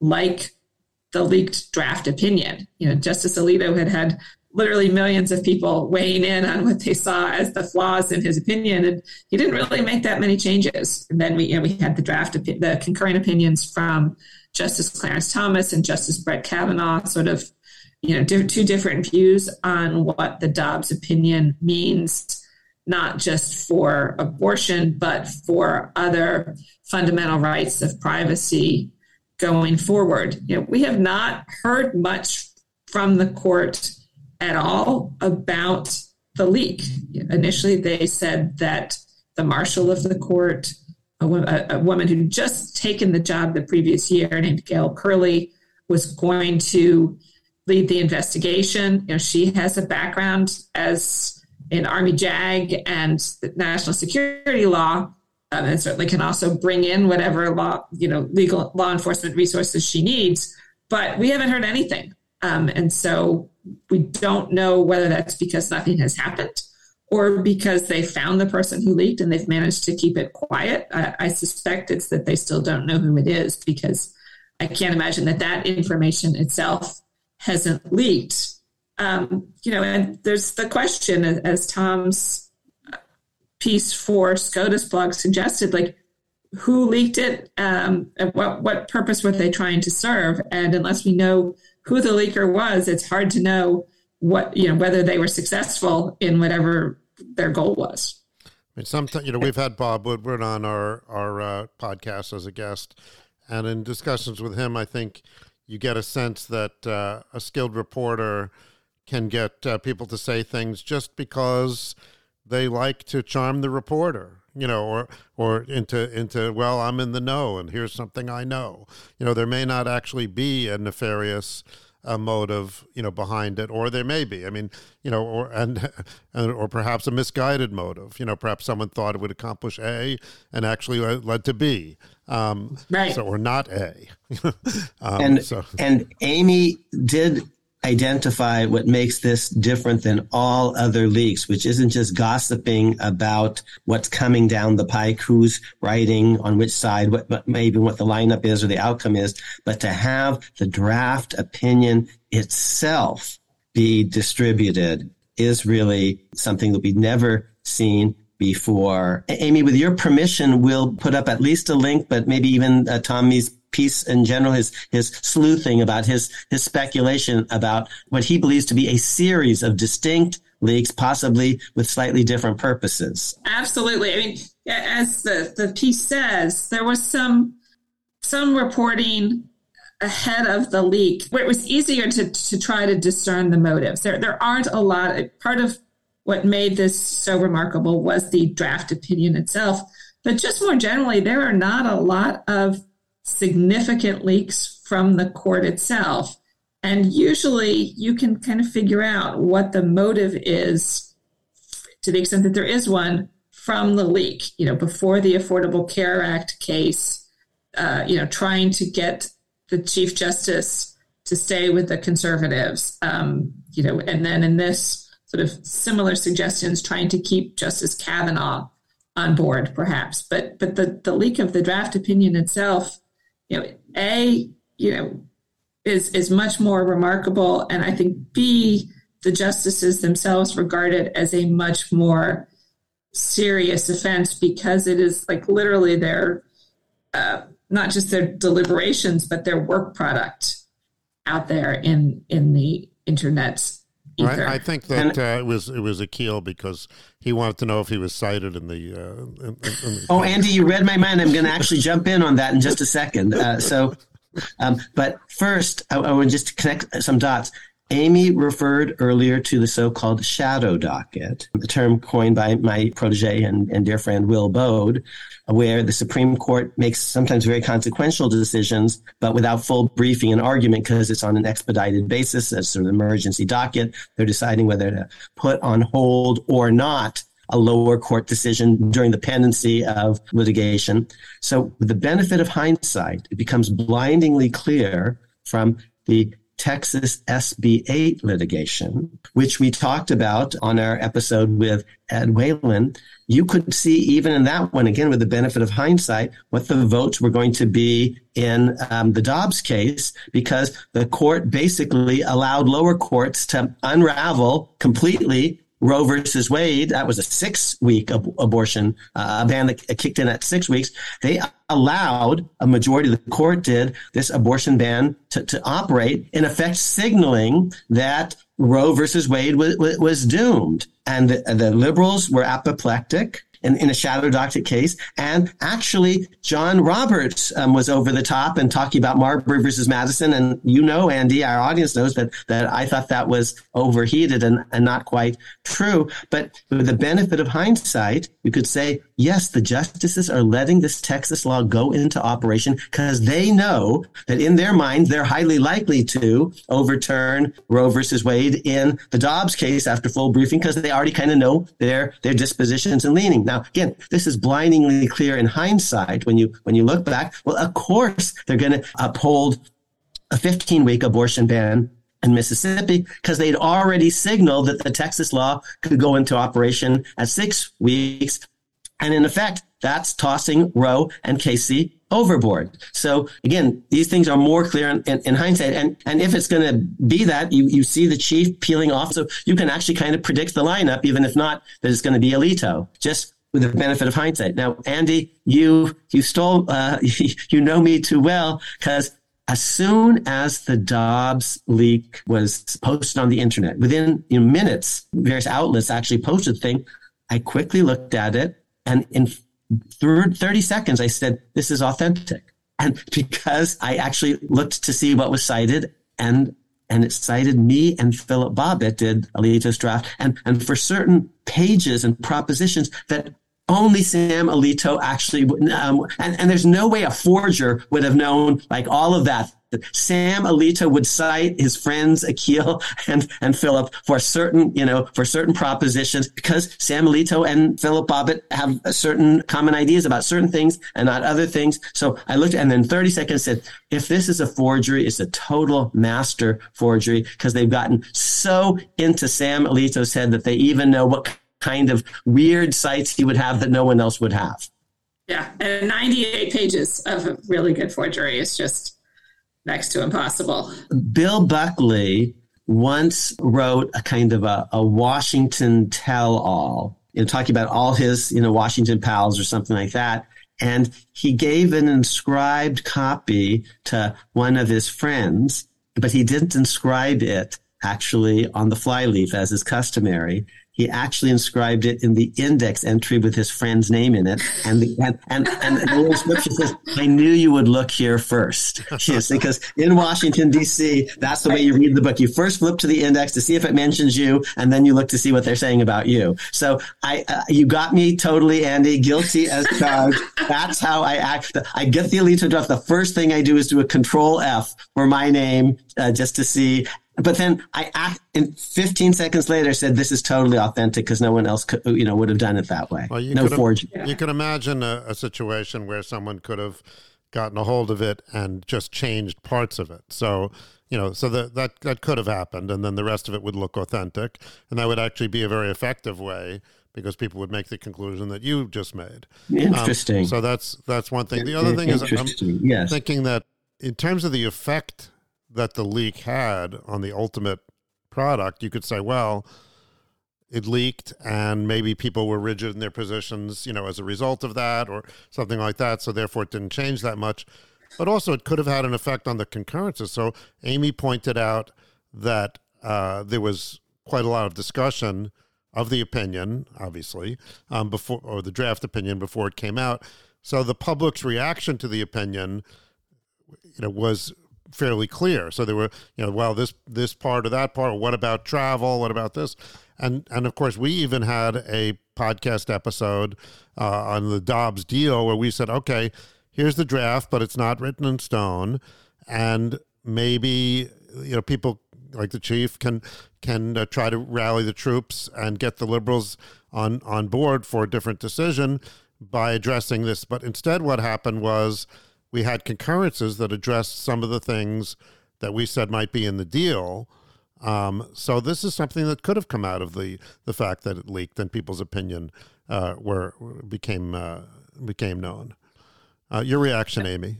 like the leaked draft opinion. You know, Justice Alito had had literally millions of people weighing in on what they saw as the flaws in his opinion, and he didn't really make that many changes. And then we, you know, we had the draft, the concurring opinions from Justice Clarence Thomas and Justice Brett Kavanaugh, sort of, you know, two different views on what the Dobbs opinion means, not just for abortion, but for other fundamental rights of privacy going forward. You know, we have not heard much from the court at all about the leak. Initially, they said that the marshal of the court, a, a woman who'd just taken the job the previous year, named Gail Curley, was going to lead the investigation. You know, she has a background as in Army JAG and national security law, and certainly can also bring in whatever law, you know, legal law enforcement resources she needs. But we haven't heard anything, um, and so we don't know whether that's because nothing has happened or because they found the person who leaked and they've managed to keep it quiet. I, I suspect it's that they still don't know who it is because I can't imagine that that information itself hasn't leaked. Um, you know, and there's the question, as Tom's piece for SCOTUS blog suggested, like who leaked it, um, and what what purpose were they trying to serve? And unless we know who the leaker was, it's hard to know what you know whether they were successful in whatever their goal was. I mean, sometimes you know we've had Bob Woodward on our our uh, podcast as a guest, and in discussions with him, I think you get a sense that uh, a skilled reporter can get uh, people to say things just because they like to charm the reporter you know or or into into well i'm in the know and here's something i know. You know there may not actually be a nefarious uh, motive you know behind it or there may be. I mean you know or and, and or perhaps a misguided motive. You know perhaps someone thought it would accomplish a and actually led to b. Um, right. so or not a. Um, and so. and amy did identify what makes this different than all other leaks, which isn't just gossiping about what's coming down the pike, who's writing on which side, what, what maybe what the lineup is or the outcome is, but to have the draft opinion itself be distributed is really something that we've never seen before. Amy, with your permission, we'll put up at least a link, but maybe even uh, Tommy's piece in general, his his sleuthing about his his speculation about what he believes to be a series of distinct leaks, possibly with slightly different purposes. Absolutely. I mean, as the, the piece says, there was some some reporting ahead of the leak where it was easier to, to try to discern the motives. There there aren't a lot part of what made this so remarkable was the draft opinion itself. But just more generally, there are not a lot of significant leaks from the court itself. And usually you can kind of figure out what the motive is to the extent that there is one from the leak, you know, before the Affordable Care Act case, uh, you know, trying to get the Chief Justice to stay with the conservatives, um, you know, and then in this sort of similar suggestions, trying to keep Justice Kavanaugh on board, perhaps. But but the, the leak of the draft opinion itself you know, A, you know, is is much more remarkable, and I think B, the justices themselves regard it as a much more serious offense because it is like literally their uh, not just their deliberations but their work product out there in in the internet I, I, think that uh, it was it was Akhil because he wanted to know if he was cited in the. Uh, in, in the oh, Andy, you read my mind. I'm going to actually jump in on that in just a second. Uh, so, um, but first, I, I would just connect some dots. Amy referred earlier to the so-called shadow docket, the term coined by my protege and, and dear friend Will Baude, where the Supreme Court makes sometimes very consequential decisions, but without full briefing and argument because it's on an expedited basis as sort of emergency docket. They're deciding whether to put on hold or not a lower court decision during the pendency of litigation. So with the benefit of hindsight, it becomes blindingly clear from the Texas SB 8 litigation, which we talked about on our episode with Ed Whelan, you could see even in that one, again, with the benefit of hindsight, what the votes were going to be in um, the Dobbs case, because the court basically allowed lower courts to unravel completely Roe versus Wade, that was a six week ab- abortion uh, ban that kicked in at six weeks. They allowed a majority of the court did this abortion ban to, to operate, in effect, signaling that Roe versus Wade was, was doomed. And the, the liberals were apoplectic in, in a shadow docket case. And actually, John Roberts um, was over the top and talking about Marbury versus Madison. And you know, Andy, our audience knows that, that I thought that was overheated and, and not quite true. But with the benefit of hindsight, we could say, yes, the justices are letting this Texas law go into operation because they know that in their mind, they're highly likely to overturn Roe versus Wade in the Dobbs case after full briefing because they already kind of know their, their dispositions and leaning. Now, again, this is blindingly clear in hindsight when you when you look back. Well, of course they're going to uphold a 15 week abortion ban in Mississippi because they'd already signaled that the Texas law could go into operation at six weeks. And in effect, that's tossing Roe and Casey overboard. So again, these things are more clear in, in, in hindsight. And, and if it's going to be that, you, you see the chief peeling off. So you can actually kind of predict the lineup, even if not that it's going to be Alito. Just with the benefit of hindsight. Now, Andy, you you stole uh, you know me too well because as soon as the Dobbs leak was posted on the internet, within you know, minutes, various outlets actually posted the thing. I quickly looked at it and in 30 seconds, I said, this is authentic. And because I actually looked to see what was cited and and it cited me and Philip Bobbitt did Alito's draft. And, and for certain pages and propositions that only Sam Alito actually, um, and, and there's no way a forger would have known like all of that Sam Alito would cite his friends Akhil and, and Philip for certain, you know, for certain propositions because Sam Alito and Philip Bobbitt have certain common ideas about certain things and not other things. So I looked and then 30 seconds said, if this is a forgery, it's a total master forgery because they've gotten so into Sam Alito's head that they even know what kind of weird cites he would have that no one else would have. Yeah, and 98 pages of really good forgery is just next to impossible. Bill Buckley once wrote a kind of a, a Washington tell all, you know, talking about all his, you know, Washington pals or something like that. And he gave an inscribed copy to one of his friends, but he didn't inscribe it actually on the flyleaf as is customary he actually inscribed it in the index entry with his friend's name in it. And the, and, and, and the scripture says, I knew you would look here first. Yes, because in Washington, D.C., that's the way you read the book. You first flip to the index to see if it mentions you, and then you look to see what they're saying about you. So I, uh, you got me totally, Andy, guilty as charged. that's how I act. I get the Alito draft. The first thing I do is do a control F for my name uh, just to see but then I act in 15 seconds later said this is totally authentic because no one else could, you know would have done it that way. Well, you no forging. You can imagine a, a, situation where someone could have gotten a hold of it and just changed parts of it. So you know, so that that that could have happened, and then the rest of it would look authentic, and that would actually be a very effective way because people would make the conclusion that you just made. Interesting. Um, so that's that's one thing. The other thing is, I'm yes. thinking that in terms of the effect that the leak had on the ultimate product, you could say, well, it leaked and maybe people were rigid in their positions, you know, as a result of that or something like that. So therefore it didn't change that much. But also it could have had an effect on the concurrences. So Amy pointed out that uh, there was quite a lot of discussion of the opinion, obviously, um, before or the draft opinion before it came out. So the public's reaction to the opinion, you know, was fairly clear. So there were, you know, well, this this part or that part. What about travel? What about this? And and of course, we even had a podcast episode uh, on the Dobbs deal where we said, okay, here's the draft, but it's not written in stone, and maybe you know people like the chief can can uh, try to rally the troops and get the liberals on on board for a different decision by addressing this. But instead, what happened was we had concurrences that addressed some of the things that we said might be in the deal. Um, so this is something that could have come out of the the fact that it leaked and people's opinion uh, were became uh, became known. Uh, your reaction, Amy?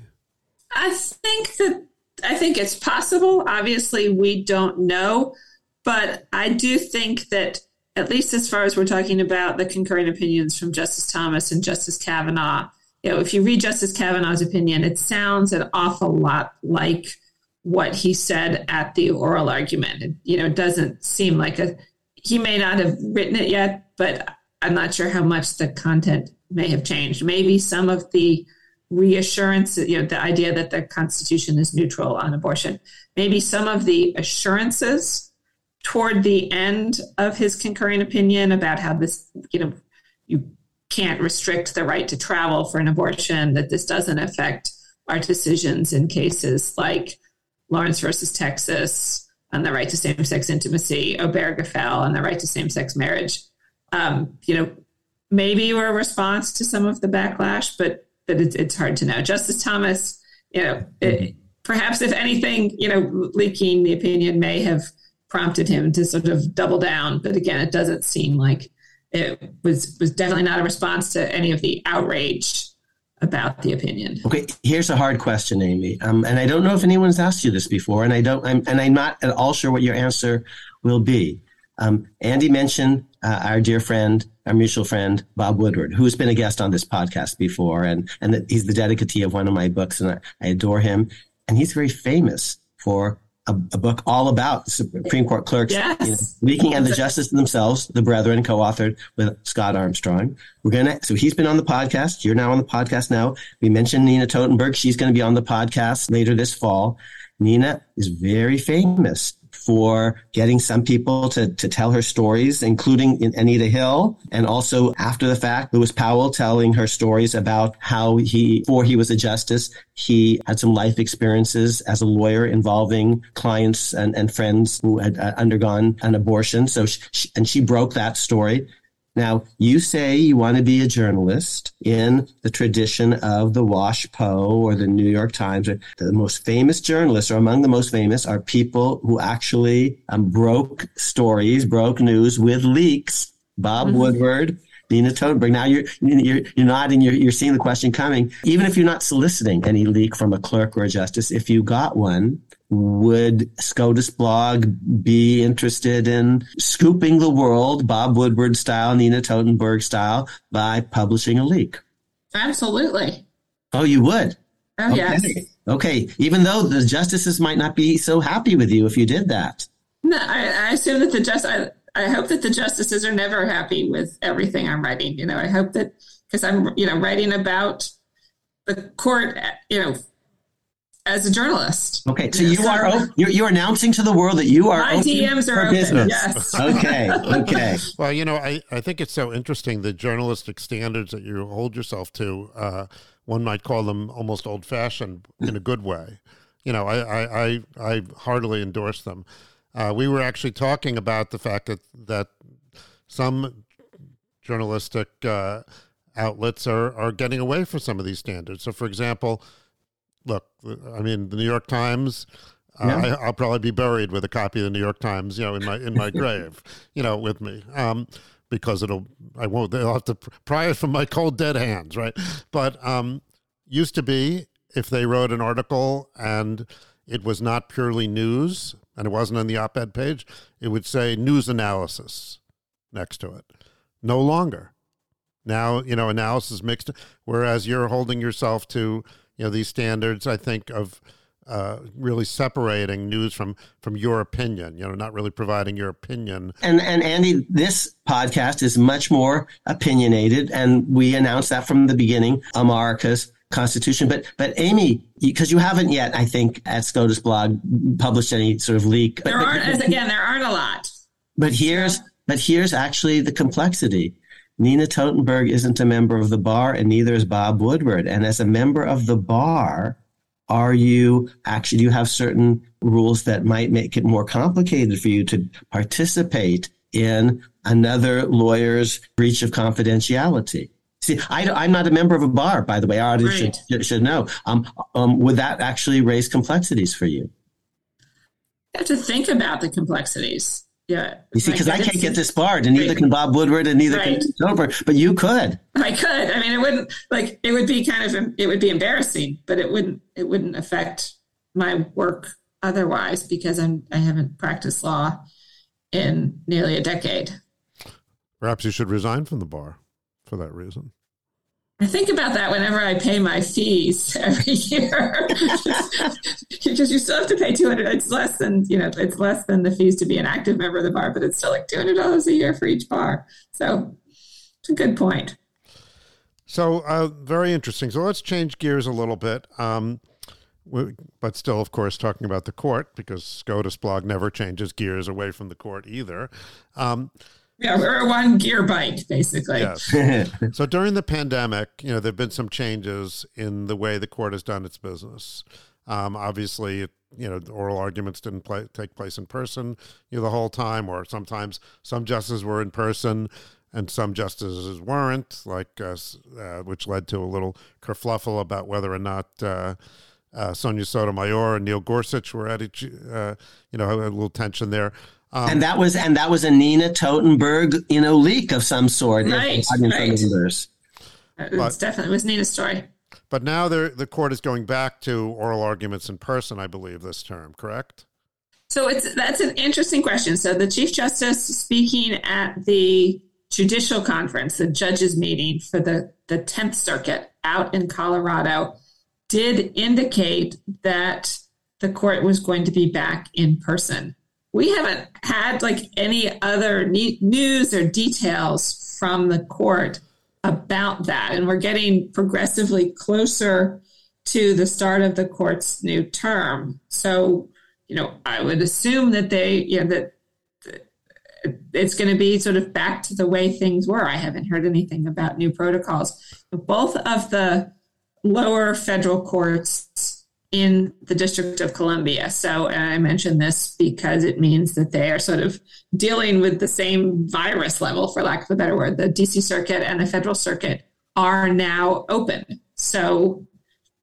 I think that I think it's possible. Obviously, we don't know, but I do think that at least as far as we're talking about the concurring opinions from Justice Thomas and Justice Kavanaugh, you know, if you read Justice Kavanaugh's opinion, it sounds an awful lot like what he said at the oral argument. It, you know, it doesn't seem like a, he may not have written it yet, but I'm not sure how much the content may have changed. Maybe some of the reassurance, you know, the idea that the Constitution is neutral on abortion, maybe some of the assurances toward the end of his concurring opinion about how this, you know, you can't restrict the right to travel for an abortion, that this doesn't affect our decisions in cases like Lawrence versus Texas and the right to same sex intimacy, Obergefell and the right to same sex marriage. Um, you know, maybe we're a response to some of the backlash, but but it's, it's hard to know. Justice Thomas, you know, it, perhaps if anything, you know, leaking the opinion may have prompted him to sort of double down. But again, it doesn't seem like it was was definitely not a response to any of the outrage about the opinion. Okay, here's a hard question, Amy, um, and I don't know if anyone's asked you this before, and I don't, I'm, and I'm not at all sure what your answer will be. Um, Andy mentioned uh, our dear friend, our mutual friend Bob Woodward, who's been a guest on this podcast before, and and he's the dedicatee of one of my books, and I, I adore him. and he's very famous for a, a book all about Supreme Court clerks yes. you know, leaking and the justices themselves, the brethren, co-authored with Scott Armstrong. We're gonna. So he's been on the podcast. You're now on the podcast now. We mentioned Nina Totenberg. She's going to be on the podcast later this fall. Nina is very famous for getting some people to, to tell her stories, including Anita Hill, and also after the fact, Lewis Powell telling her stories about how he, before he was a justice, he had some life experiences as a lawyer involving clients and, and friends who had uh, undergone an abortion. So, she, and she broke that story. Now, you say you want to be a journalist in the tradition of the Wash WashPo or the New York Times. The most famous journalists, or among the most famous, are people who actually um, broke stories, broke news with leaks. Bob mm-hmm. Woodward, Nina Totenberg. Now you're you're you're nodding. You're you're seeing the question coming. Even if you're not soliciting any leak from a clerk or a justice, if you got one, would SCOTUS blog be interested in scooping the world, Bob Woodward style, Nina Totenberg style, by publishing a leak? Absolutely. Oh, you would? Oh, okay. yes. Okay. Even though the justices might not be so happy with you if you did that. No, I, I assume that the just I, I hope that the justices are never happy with everything I'm writing. You know, I hope that because I'm, you know, writing about the court, you know, as a journalist. Okay, so you are you're, you're, announcing to the world that you are my DMs are open. Business. Yes. okay. Okay. Well, you know, I, I think it's so interesting the journalistic standards that you hold yourself to. Uh, one might call them almost old fashioned in a good way. You know, I I, I, I heartily endorse them. Uh, we were actually talking about the fact that that some journalistic uh, outlets are, are getting away from some of these standards. So, for example, look, I mean, the New York Times. Uh, yeah. I, will probably be buried with a copy of the New York Times, you know, in my in my grave, you know, with me, um, because it'll I won't they'll have to pry it from my cold dead hands, right? But um, used to be if they wrote an article and it was not purely news and it wasn't on the op-ed page, it would say news analysis next to it. No longer. Now, you know, analysis mixed, whereas you're holding yourself to you know these standards i think of uh, really separating news from from your opinion you know not really providing your opinion and and andy this podcast is much more opinionated and we announced that from the beginning america's constitution but but amy because you haven't yet i think at scotus blog published any sort of leak But, there aren't but, as again there aren't a lot but here's but here's actually the complexity Nina Totenberg isn't a member of the bar, and neither is Bob Woodward. And as a member of the bar, are you actually, do you have certain rules that might make it more complicated for you to participate in another lawyer's breach of confidentiality? See, I, am not a member of a bar, by the way. Our audience right. should, should know. Um, um, would that actually raise complexities for you? You have to think about the complexities. Yeah. You see, because I can't get this barred, and neither right. can Bob Woodward, and neither right. can Dover, but you could. I could. I mean, it wouldn't like it would be kind of it would be embarrassing, but it wouldn't it wouldn't affect my work otherwise because I'm I haven't practiced law in nearly a decade. Perhaps you should resign from the bar for that reason. I think about that whenever I pay my fees every year, because you still have to pay two hundred. It's less than you know, it's less than the fees to be an active member of the bar, but it's still like two hundred dollars a year for each bar. So it's a good point. So uh, very interesting. So let's change gears a little bit. Um, but still, of course, talking about the court because SCOTUS blog never changes gears away from the court either. Um, yeah, we're a one gear bike, basically. Yes. so during the pandemic, you know, there have been some changes in the way the court has done its business. Um, obviously, you know, oral arguments didn't play, take place in person you know, the whole time, or sometimes some justices were in person and some justices weren't, like uh, uh, which led to a little kerfluffle about whether or not uh, uh, Sonia Sotomayor and Neil Gorsuch were at each, uh, you know, a little tension there. Um, and that was and that was a Nina Totenberg, you know, leak of some sort. Right, right. It was definitely it was Nina's story. But now the the court is going back to oral arguments in person, I believe, this term, correct? So it's that's an interesting question. So the Chief Justice speaking at the judicial conference, the judges meeting for the, the 10th circuit out in Colorado did indicate that the court was going to be back in person. We haven't had like any other news or details from the court about that. And we're getting progressively closer to the start of the court's new term. So, you know, I would assume that they, you know, that it's going to be sort of back to the way things were. I haven't heard anything about new protocols. Both of the lower federal courts in the District of Columbia. So, I mention this because it means that they are sort of dealing with the same virus level, for lack of a better word. The DC Circuit and the Federal Circuit are now open. So,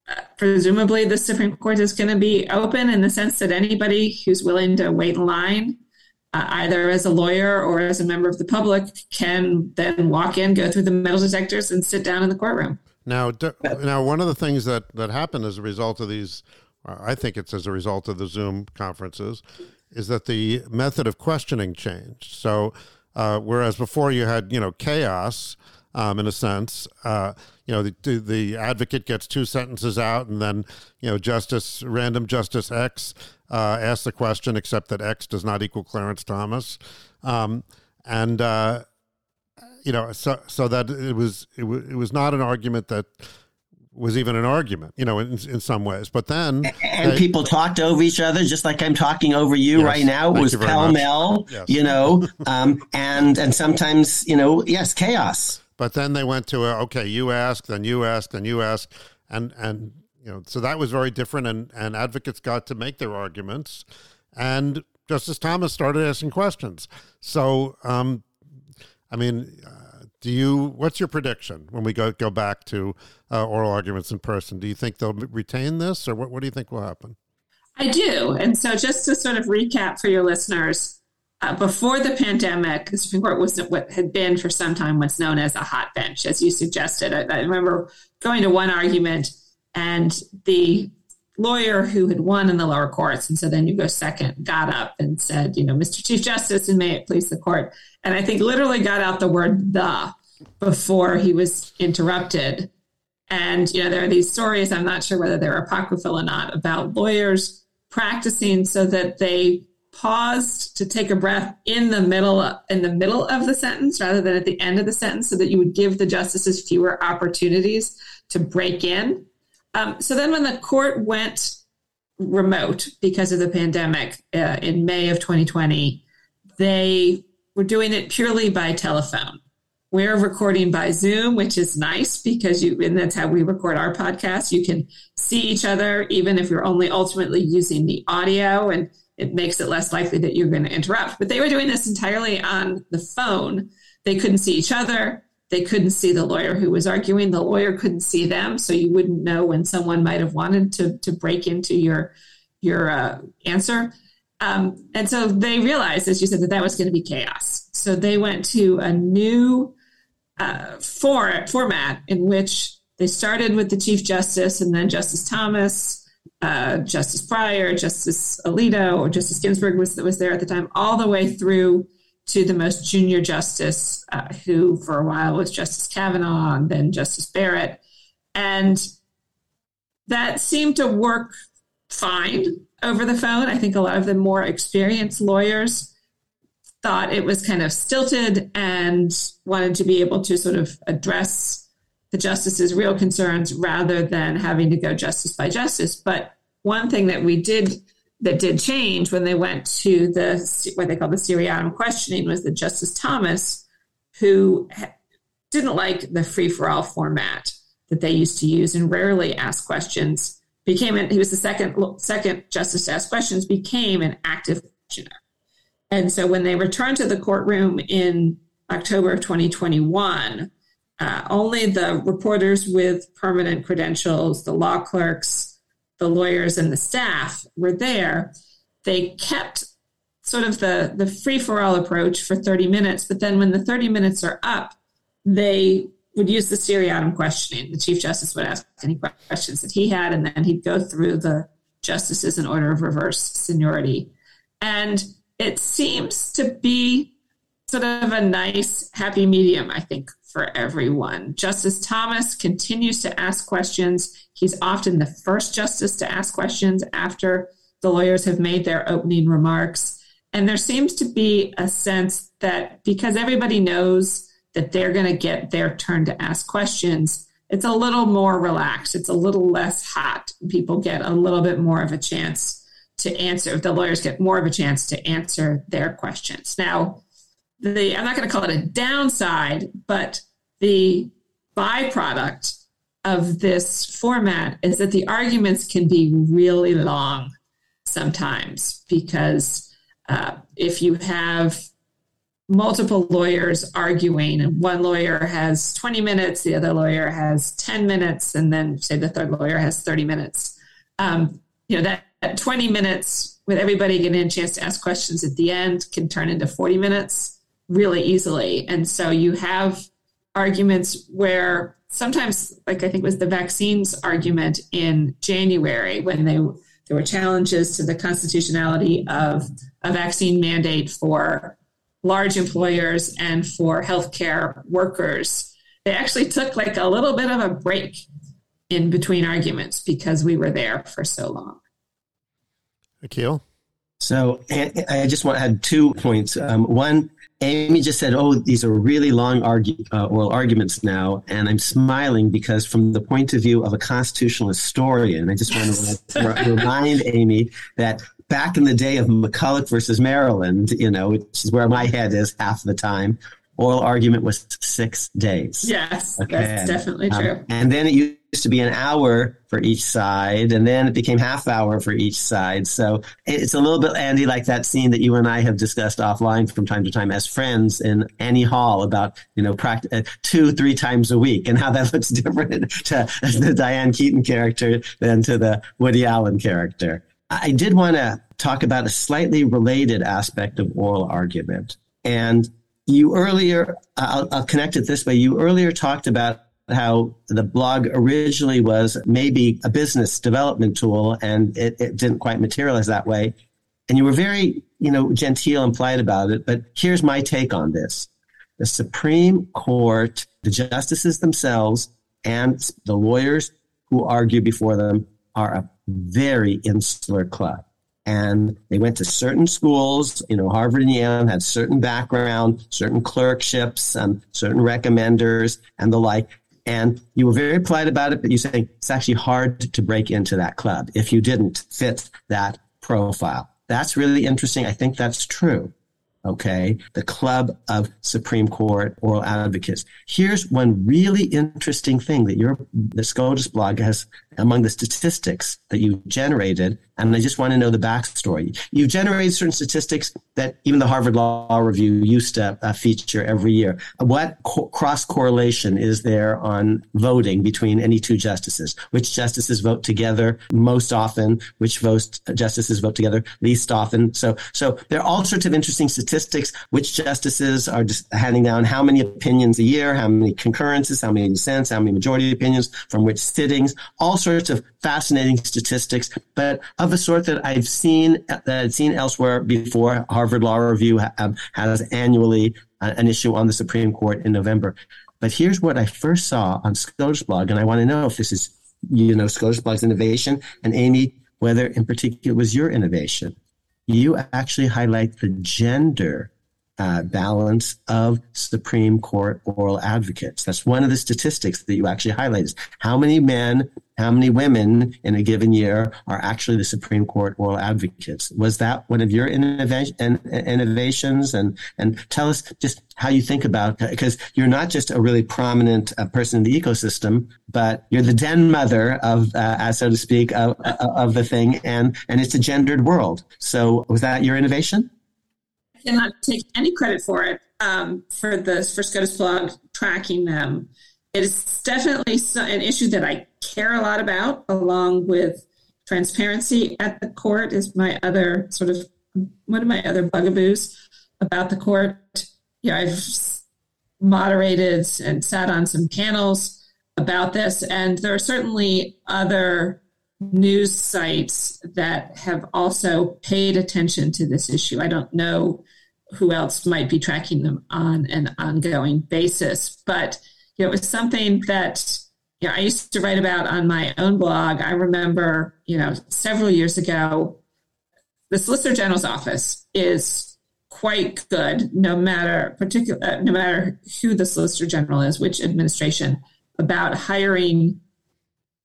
uh, presumably, the Supreme Court is going to be open in the sense that anybody who's willing to wait in line uh, either as a lawyer or as a member of the public, can then walk in, go through the metal detectors, and sit down in the courtroom. Now, now, one of the things that that happened as a result of these, I think it's as a result of the Zoom conferences, is that the method of questioning changed. So, uh, whereas before you had you know chaos. Um, in a sense, uh, you know, the, the advocate gets two sentences out, and then, you know, Justice, random Justice X uh, asks the question, except that X does not equal Clarence Thomas. Um, and, uh, you know, so, so that it was, it, w- it was not an argument that was even an argument, you know, in, in some ways. But then. And they, people talked over each other, just like I'm talking over you yes, right now. It was pell mell, yes. you know, um, and, and sometimes, you know, yes, chaos. But then they went to a, okay, you ask, then you ask, then you ask, and and you know, so that was very different, and and advocates got to make their arguments, and Justice Thomas started asking questions. So, um, I mean, uh, do you? What's your prediction when we go go back to uh, oral arguments in person? Do you think they'll retain this, or what? What do you think will happen? I do, and so just to sort of recap for your listeners, uh, before the pandemic, the Supreme Court was what had been for some time what's known as a hot bench, as you suggested. I, I remember going to one argument and the lawyer who had won in the lower courts, and so then you go second, got up and said, you know, Mr. Chief Justice, and may it please the court. And I think literally got out the word the before he was interrupted. And, you know, there are these stories, I'm not sure whether they're apocryphal or not, about lawyers practicing so that they paused to take a breath in the middle in the middle of the sentence rather than at the end of the sentence so that you would give the justices fewer opportunities to break in um, so then when the court went remote because of the pandemic uh, in may of 2020 they were doing it purely by telephone we're recording by zoom which is nice because you and that's how we record our podcast you can see each other even if you're only ultimately using the audio and it makes it less likely that you're going to interrupt. But they were doing this entirely on the phone. They couldn't see each other. They couldn't see the lawyer who was arguing. The lawyer couldn't see them, so you wouldn't know when someone might have wanted to to break into your your uh, answer. Um, and so they realized, as you said, that that was going to be chaos. So they went to a new uh, for, format in which they started with the Chief Justice and then Justice Thomas uh, Justice Breyer, Justice Alito, or Justice Ginsburg was was there at the time, all the way through to the most junior justice, uh, who for a while was Justice Kavanaugh and then Justice Barrett, and that seemed to work fine over the phone. I think a lot of the more experienced lawyers thought it was kind of stilted and wanted to be able to sort of address the justice's real concerns rather than having to go justice by justice. But one thing that we did that did change when they went to the what they call the seriatim questioning was that Justice Thomas, who didn't like the free for all format that they used to use and rarely asked questions, became an, he was the second second justice to ask questions, became an active questioner. And so when they returned to the courtroom in October of 2021, uh, only the reporters with permanent credentials, the law clerks, the lawyers, and the staff were there. They kept sort of the, the free for all approach for 30 minutes, but then when the 30 minutes are up, they would use the seriatim questioning. The Chief Justice would ask any questions that he had, and then he'd go through the justices in order of reverse seniority. And it seems to be sort of a nice happy medium, I think, for everyone. Justice Thomas continues to ask questions. He's often the first justice to ask questions after the lawyers have made their opening remarks. And there seems to be a sense that because everybody knows that they're going to get their turn to ask questions, it's a little more relaxed. It's a little less hot. People get a little bit more of a chance to answer. The lawyers get more of a chance to answer their questions. Now, the I'm not going to call it a downside, but the byproduct of this format is that the arguments can be really long sometimes because uh, if you have multiple lawyers arguing and one lawyer has 20 minutes the other lawyer has 10 minutes and then say the third lawyer has 30 minutes um, you know that, that 20 minutes with everybody getting a chance to ask questions at the end can turn into 40 minutes really easily and so you have arguments where sometimes like i think was the vaccines argument in january when they there were challenges to the constitutionality of a vaccine mandate for large employers and for healthcare workers. They actually took like a little bit of a break in between arguments because we were there for so long. Akhil? So I just want to add two points. Um, one, Amy just said, "Oh, these are really long argue, uh, oral arguments now," and I'm smiling because, from the point of view of a constitutional historian, I just want to remind Amy that back in the day of McCulloch versus Maryland, you know, which is where my head is half the time, oral argument was six days. Yes, okay. that's definitely um, true. Um, and then it used to be an hour for each side, and then it became half hour for each side. So it's a little bit, Andy, like that scene that you and I have discussed offline from time to time as friends in Annie Hall about, you know, practice, uh, two, three times a week and how that looks different to the Diane Keaton character than to the Woody Allen character. I did want to talk about a slightly related aspect of oral argument. And you earlier, I'll, I'll, connect it this way. You earlier talked about how the blog originally was maybe a business development tool and it, it didn't quite materialize that way. And you were very, you know, genteel and polite about it. But here's my take on this. The Supreme Court, the justices themselves, and the lawyers who argue before them are a very insular club. And they went to certain schools, you know, Harvard and Yale had certain background, certain clerkships, and certain recommenders and the like. And you were very polite about it, but you say it's actually hard to break into that club if you didn't fit that profile. That's really interesting. I think that's true okay, the Club of Supreme Court Oral Advocates. Here's one really interesting thing that your the SCOTUS blog has among the statistics that you generated, and I just want to know the backstory. You've generated certain statistics that even the Harvard Law Review used to uh, feature every year. What co- cross correlation is there on voting between any two justices? Which justices vote together most often? Which votes, justices vote together least often? So, so there are all sorts of interesting statistics. Which justices are just handing down how many opinions a year? How many concurrences? How many dissents? How many majority opinions from which sittings? All sorts of fascinating statistics, but of a sort that I've seen that I've seen elsewhere before. Harvard Law Review um, has annually uh, an issue on the Supreme Court in November. But here's what I first saw on SCOTUS blog, and I want to know if this is you know SCOTUS blog's innovation, and Amy, whether in particular it was your innovation. You actually highlight the gender uh, balance of Supreme Court oral advocates. That's one of the statistics that you actually highlight is how many men, how many women in a given year are actually the Supreme Court oral advocates. Was that one of your innovations? And, and tell us just how you think about, because you're not just a really prominent uh, person in the ecosystem, but you're the den mother of, uh, so to speak, of, of the thing. And, and it's a gendered world. So was that your innovation? I cannot take any credit for it um, for the for SCOTUS blog tracking them. It is definitely an issue that I care a lot about, along with transparency at the court. Is my other sort of one of my other bugaboos about the court. Yeah, I've moderated and sat on some panels about this, and there are certainly other news sites that have also paid attention to this issue. I don't know who else might be tracking them on an ongoing basis. But you know, it was something that you know, I used to write about on my own blog. I remember, you know, several years ago, the Solicitor General's office is quite good, no matter particular, uh, no matter who the Solicitor General is, which administration, about hiring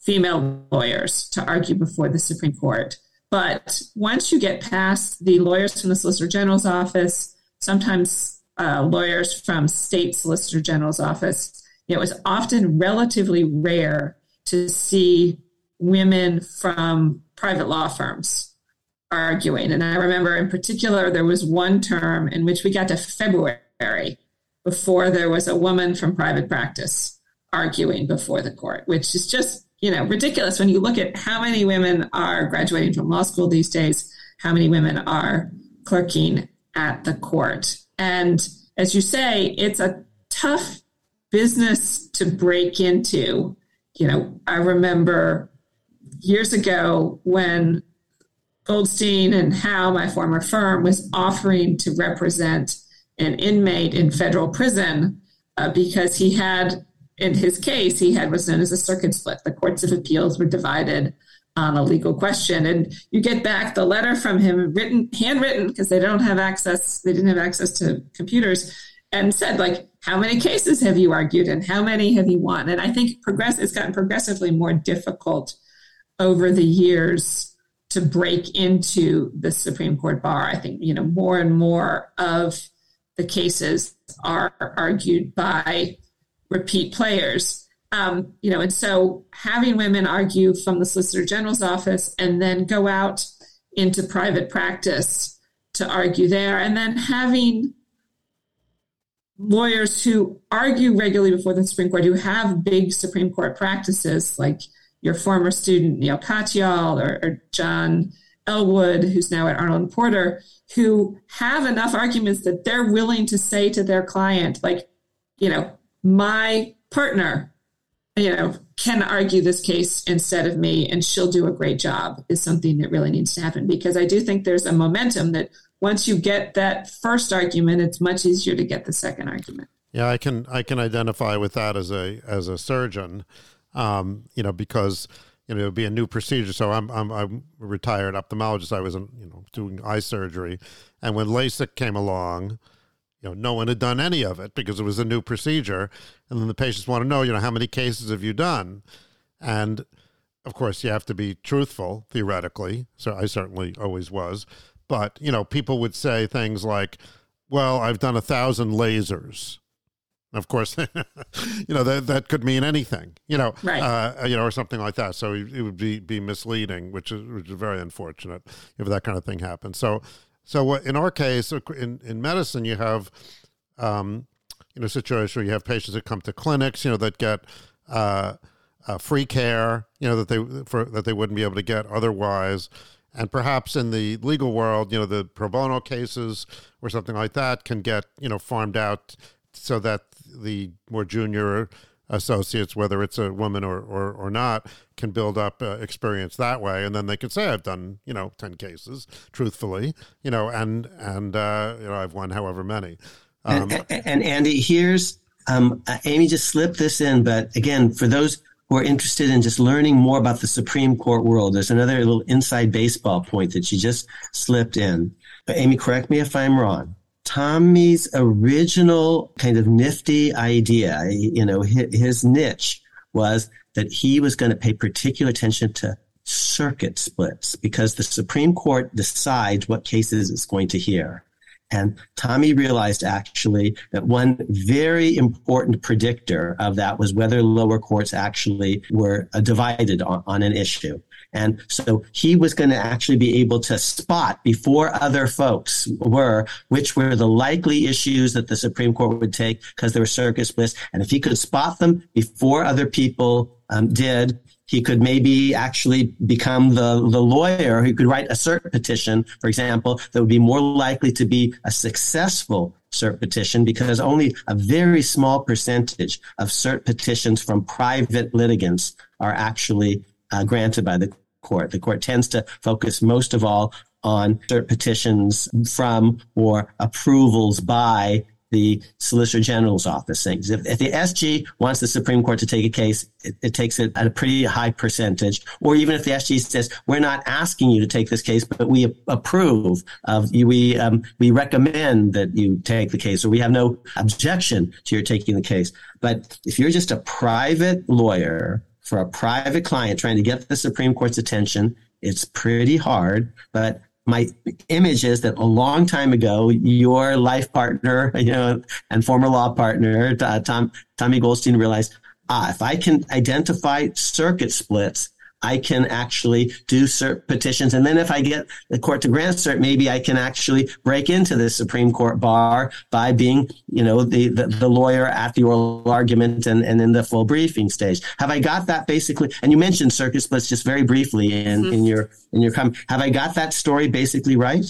female lawyers to argue before the Supreme Court. But once you get past the lawyers from the Solicitor General's office, sometimes uh, lawyers from state Solicitor General's office, it was often relatively rare to see women from private law firms arguing. And I remember in particular, there was one term in which we got to February before there was a woman from private practice arguing before the court, which is just, you know, ridiculous when you look at how many women are graduating from law school these days, how many women are clerking at the court. And as you say, it's a tough business to break into. You know, I remember years ago when Goldstein and Howe, my former firm, was offering to represent an inmate in federal prison uh, because he had, in his case, he had what's known as a circuit split. The courts of appeals were divided on a legal question, and you get back the letter from him, written, handwritten, because they don't have access, they didn't have access to computers, and said like how many cases have you argued and how many have you won? And i think progress it's gotten progressively more difficult over the years to break into the supreme court bar. I think you know more and more of the cases are argued by repeat players. Um, you know and so having women argue from the solicitor general's office and then go out into private practice to argue there and then having lawyers who argue regularly before the Supreme Court, who have big Supreme Court practices, like your former student Neil Katyal or, or John Elwood, who's now at Arnold Porter, who have enough arguments that they're willing to say to their client, like, you know, my partner, you know, can argue this case instead of me and she'll do a great job is something that really needs to happen. Because I do think there's a momentum that once you get that first argument, it's much easier to get the second argument. Yeah, I can I can identify with that as a as a surgeon, um, you know, because you know it would be a new procedure. So I'm I'm I'm a retired ophthalmologist. I was you know doing eye surgery, and when LASIK came along, you know, no one had done any of it because it was a new procedure, and then the patients want to know, you know, how many cases have you done, and of course you have to be truthful theoretically. So I certainly always was, but, you know, people would say things like, well, I've done a thousand lasers. Of course, you know that that could mean anything, you know, right. uh, you know, or something like that. So it would be be misleading, which is which is very unfortunate if that kind of thing happens. So, so in our case, in in medicine, you have, um, you know, situation where you have patients that come to clinics, you know, that get uh, uh, free care, you know, that they for that they wouldn't be able to get otherwise and perhaps in the legal world, you know, the pro bono cases or something like that can get, you know, farmed out so that the more junior associates, whether it's a woman or, or, or not, can build up uh, experience that way. And then they can say, I've done, you know, 10 cases, truthfully, you know, and, and, uh, you know, I've won however many. Um, and, and, Andy, here's, um, Amy just slipped this in, but again, for those who are interested in just learning more about the Supreme Court world, there's another little inside baseball point that you just slipped in. But Amy, correct me if I'm wrong. Tommy's original kind of nifty idea, you know, his niche was that he was going to pay particular attention to circuit splits because the Supreme Court decides what cases it's going to hear. And Tommy realized actually that one very important predictor of that was whether lower courts actually were uh, divided on, on an issue. And so he was going to actually be able to spot before other folks were which were the likely issues that the Supreme Court would take because there were circuit splits. And if he could spot them before other people um, did, he could maybe actually become the, the lawyer who could write a cert petition, for example, that would be more likely to be a successful cert petition because only a very small percentage of cert petitions from private litigants are actually uh, granted by the court. The court tends to focus most of all on cert petitions from or approvals by the Solicitor General's office things. If, if, the SG wants the Supreme Court to take a case, it, it, takes it at a pretty high percentage. Or even if the SG says, we're not asking you to take this case, but we approve of you, we, um, we recommend that you take the case, or we have no objection to your taking the case. But if you're just a private lawyer for a private client trying to get the Supreme Court's attention, it's pretty hard. But my image is that a long time ago, your life partner, you know, and former law partner, Tom, Tommy Goldstein realized, ah, if I can identify circuit splits I can actually do cert petitions. And then if I get the court to grant cert, maybe I can actually break into the Supreme Court bar by being, you know, the, the, the lawyer at the oral argument and, and in the full briefing stage. Have I got that basically? And you mentioned circuit splits just very briefly in, mm-hmm. in your, in your comment. Have I got that story basically right?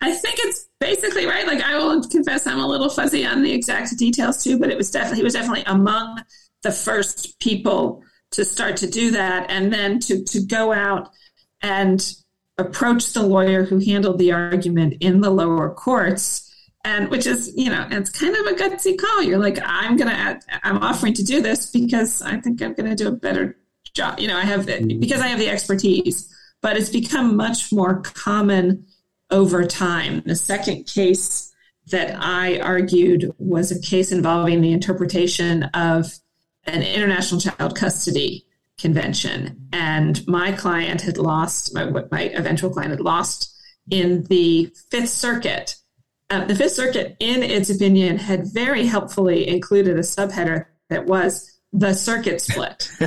I think it's basically right. Like I will confess I'm a little fuzzy on the exact details too, but it was definitely, he was definitely among the first people to start to do that and then to, to go out and approach the lawyer who handled the argument in the lower courts. And which is you know it's kind of a gutsy call. You're like i'm gonna i'm offering to do this because i think i'm gonna do a better job. You know i have mm-hmm. because i have the expertise. But it's become much more common over time. The second case that i argued was a case involving the interpretation of an international child custody convention. And my client had lost, my, my eventual client had lost in the Fifth Circuit. Uh, the Fifth Circuit, in its opinion, had very helpfully included a subheader that was the circuit split.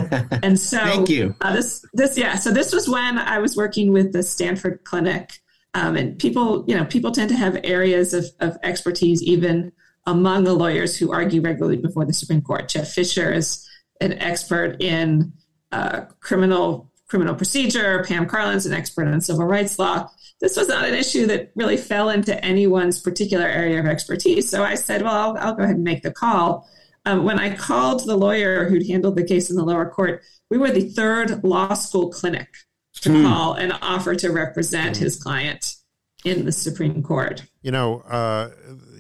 And so, thank you. Uh, this, this, yeah. So this was when I was working with the Stanford Clinic, um, and people, you know, people tend to have areas of, of expertise even among the lawyers who argue regularly before the Supreme Court. Jeff Fisher is an expert in uh, criminal criminal procedure. Pam Karlan's an expert in civil rights law. This was not an issue that really fell into anyone's particular area of expertise. So I said, well, I'll, I'll go ahead and make the call. Um, when I called the lawyer who'd handled the case in the lower court, we were the third law school clinic to hmm. call and offer to represent his client in the Supreme Court. You know, uh,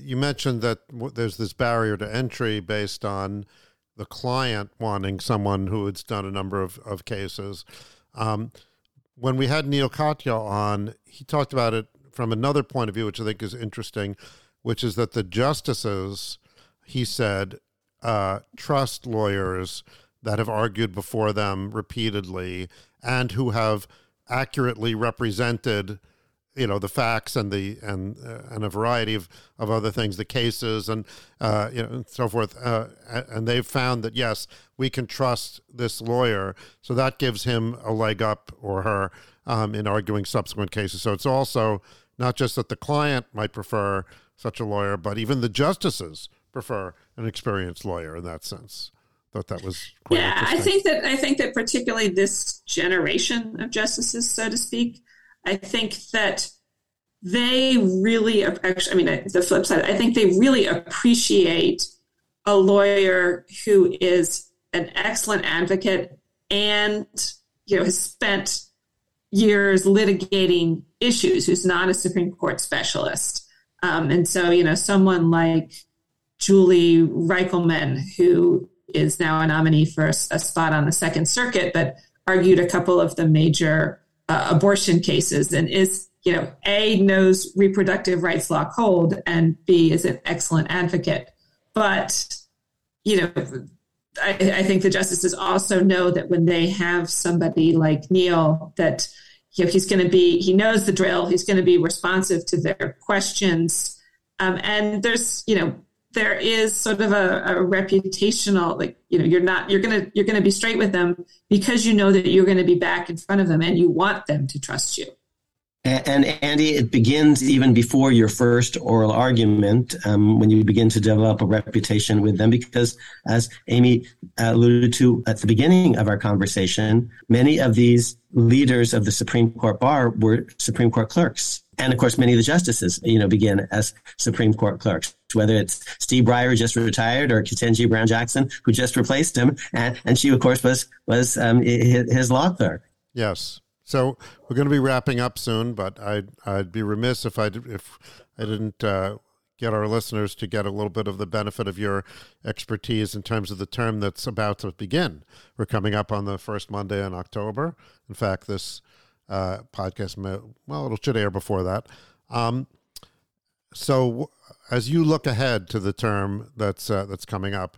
you mentioned that there's this barrier to entry based on the client wanting someone who has done a number of, of cases. Um, when we had Neil Katyal on, he talked about it from another point of view, which I think is interesting, which is that the justices, he said, uh, trust lawyers that have argued before them repeatedly and who have accurately represented you know the facts and the and uh, and a variety of, of other things, the cases and uh, you know and so forth. Uh, and they've found that yes, we can trust this lawyer, so that gives him a leg up or her um, in arguing subsequent cases. So it's also not just that the client might prefer such a lawyer, but even the justices prefer an experienced lawyer in that sense. Thought that was yeah. I think that I think that particularly this generation of justices, so to speak I think that they really, actually, I mean, the flip side, I think they really appreciate a lawyer who is an excellent advocate and, you know, has spent years litigating issues, who's not a Supreme Court specialist. Um, and so, you know, someone like Julie Rikelman who is now a nominee for a, a spot on the Second Circuit, but argued a couple of the major uh, abortion cases? And is you know a knows reproductive rights law cold and b is an excellent advocate. But you know I, I, think the justices also know that when they have somebody like neil that you know he's going to be he knows the drill he's going to be responsive to their questions. Um, and there's you know there is sort of a, a, reputational like you know you're not you're gonna you're gonna be straight with them because you know that you're to be back in front of them and you want them to trust you and, Andy, it begins even before your first oral argument um, when you begin to develop a reputation with them, because as Amy alluded to at the beginning of our conversation, many of these leaders of the Supreme Court bar were Supreme Court clerks. And of course, many of the justices, you know, begin as Supreme Court clerks, whether it's Steve Breyer, just retired, or Ketanji Brown Jackson, who just replaced him. And, and she, of course, was, was um, his, his law clerk. Yes. So we're going to be wrapping up soon, but I'd I'd be remiss if I if I didn't uh, get our listeners to get a little bit of the benefit of your expertise in terms of the term that's about to begin. We're coming up on the first Monday in October. In fact, this uh, podcast, well, it should air before that. Um, so, as you look ahead to the term that's uh, that's coming up,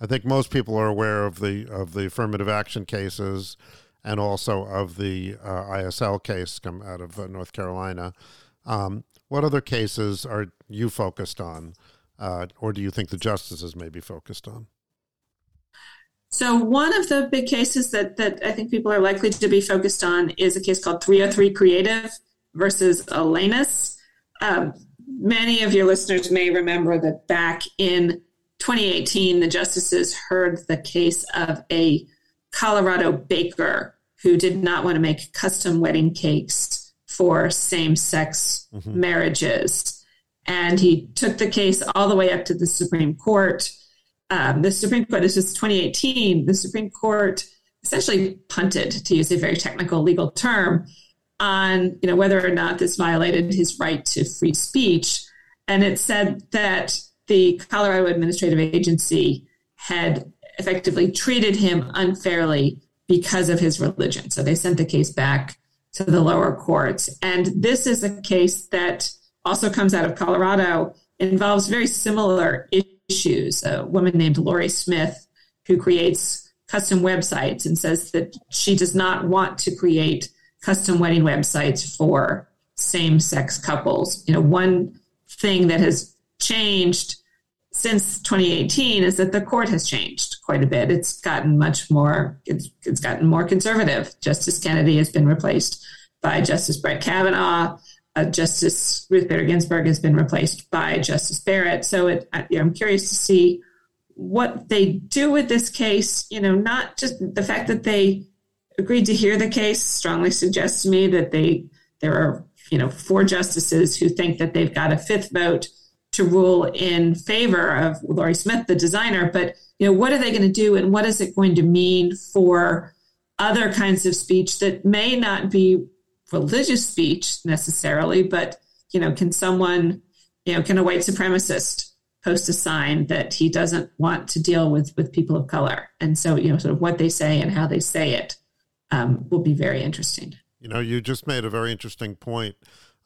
I think most people are aware of the of the affirmative action cases and also of the uh, ISL case come out of uh, North Carolina. Um, what other cases are you focused on, uh, or do you think the justices may be focused on? So one of the big cases that that I think people are likely to be focused on is a case called 303 Creative versus Elenis. Um, many of your listeners may remember that back in 2018, the justices heard the case of a Colorado baker who did not want to make custom wedding cakes for same sex mm-hmm. marriages. And he took the case all the way up to the Supreme Court. Um, the Supreme Court, this was 2018, the Supreme Court essentially punted, to use a very technical legal term, on you know whether or not this violated his right to free speech. And it said that the Colorado Administrative Agency had effectively treated him unfairly because of his religion. So they sent the case back to the lower courts. And this is a case that also comes out of Colorado, involves very similar issues. A woman named Lorie Smith, who creates custom websites and says that she does not want to create custom wedding websites for same sex couples. You know, one thing that has changed since 2018 is that the court has changed quite a bit. It's gotten much more, it's, it's gotten more conservative. Justice Kennedy has been replaced by Justice Brett Kavanaugh. Uh, Justice Ruth Bader Ginsburg has been replaced by Justice Barrett. So it, I, you know, I'm curious to see what they do with this case. You know, not just the fact that they agreed to hear the case strongly suggests to me that they there are you know four justices who think that they've got a fifth vote to rule in favor of Lorie Smith, the designer. But you know, what are they going to do, and what is it going to mean for other kinds of speech that may not be religious speech necessarily, but you know, can someone, you know, can a white supremacist post a sign that he doesn't want to deal with with people of color, and so you know, sort of what they say and how they say it um, will be very interesting. You know, you just made a very interesting point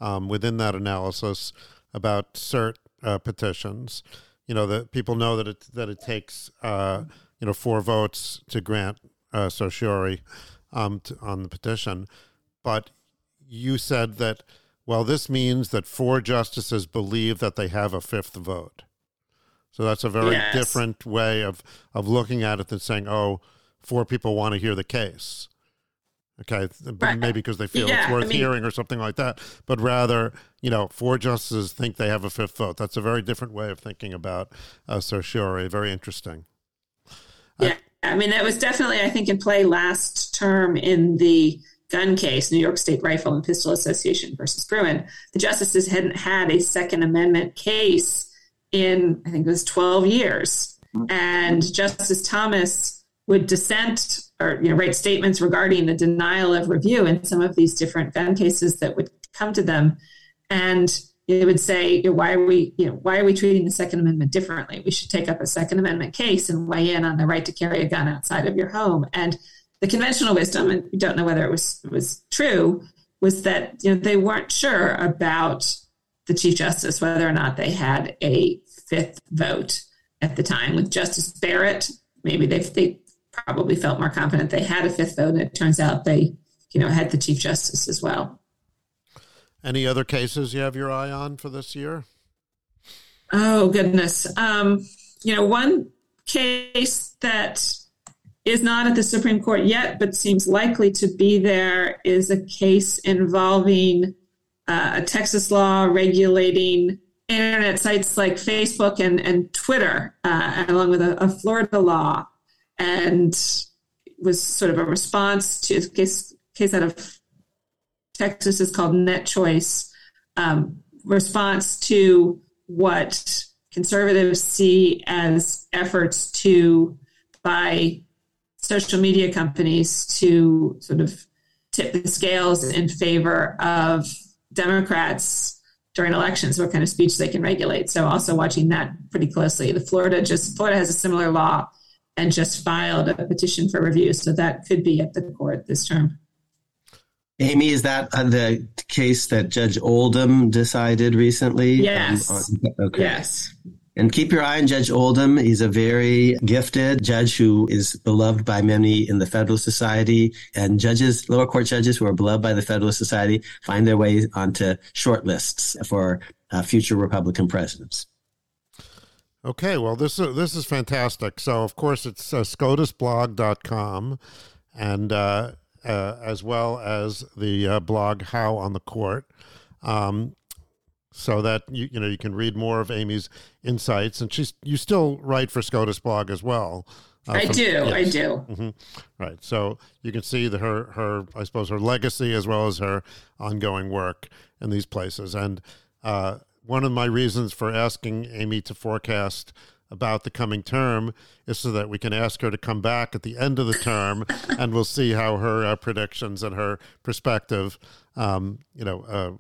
um, within that analysis about cert uh, petitions. You know that people know that it that it takes uh, you know four votes to grant uh, certiorari um, to, on the petition, but you said that well this means that four justices believe that they have a fifth vote. So that's a very yes. different way of of looking at it than saying oh four people want to hear the case. Okay, right. maybe because they feel yeah, it's worth I mean, hearing or something like that, but rather, you know, four justices think they have a fifth vote. That's a very different way of thinking about uh, certiorari. Very interesting. Yeah, I, I mean, that was definitely, I think, in play last term in the gun case, New York State Rifle and Pistol Association versus Bruen. The justices hadn't had a Second Amendment case in, I think it was 12 years. Mm-hmm. And Justice Thomas would dissent or you know write statements regarding the denial of review in some of these different gun cases that would come to them. And it would say you know, why are we you know why are we treating the second amendment differently? We should take up a second amendment case and weigh in on the right to carry a gun outside of your home. And the conventional wisdom and we don't know whether it was was true was that you know they weren't sure about the chief justice whether or not they had a fifth vote at the time. With justice barrett maybe they they probably felt more confident they had a fifth vote. And it turns out they, you know, had the chief justice as well. Any other cases you have your eye on for this year? Oh goodness. Um, you know, one case that is not at the Supreme Court yet, but seems likely to be there, is a case involving uh, a Texas law regulating internet sites like Facebook and, and Twitter, uh, along with a, a Florida law and was sort of a response to a case, case out of Texas is called Net Choice, um, response to what conservatives see as efforts to by social media companies to sort of tip the scales in favor of Democrats during elections, what kind of speech they can regulate. So also watching that pretty closely. The Florida just Florida has a similar law and just filed a petition for review. So that could be at the court this term. Amy, is that uh, the case that Judge Oldham decided recently? Yes. Um, okay. Yes. And keep your eye on Judge Oldham. He's a very gifted judge who is beloved by many in the Federalist Society. And judges, lower court judges who are beloved by the Federalist Society, find their way onto short lists for uh, future Republican presidents. Okay, well, this is, this is fantastic. So, of course, it's uh, scotusblog.com and uh, uh, as well as the uh, blog Howe on the Court. Um, so that you you know you can read more of Amy's insights, and she's you still write for SCOTUS blog as well. Uh, I from, do, yes. I do. Mm-hmm. Right, so you can see the, her her I suppose her legacy as well as her ongoing work in these places. And uh, one of my reasons for asking Amy to forecast about the coming term is so that we can ask her to come back at the end of the term and we'll see how her uh, predictions and her perspective um, you know uh,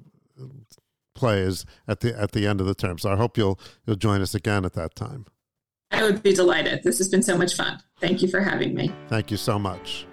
plays at the at the end of the term. So I hope you'll you'll join us again at that time. I would be delighted. This has been so much fun. Thank you for having me. Thank you so much.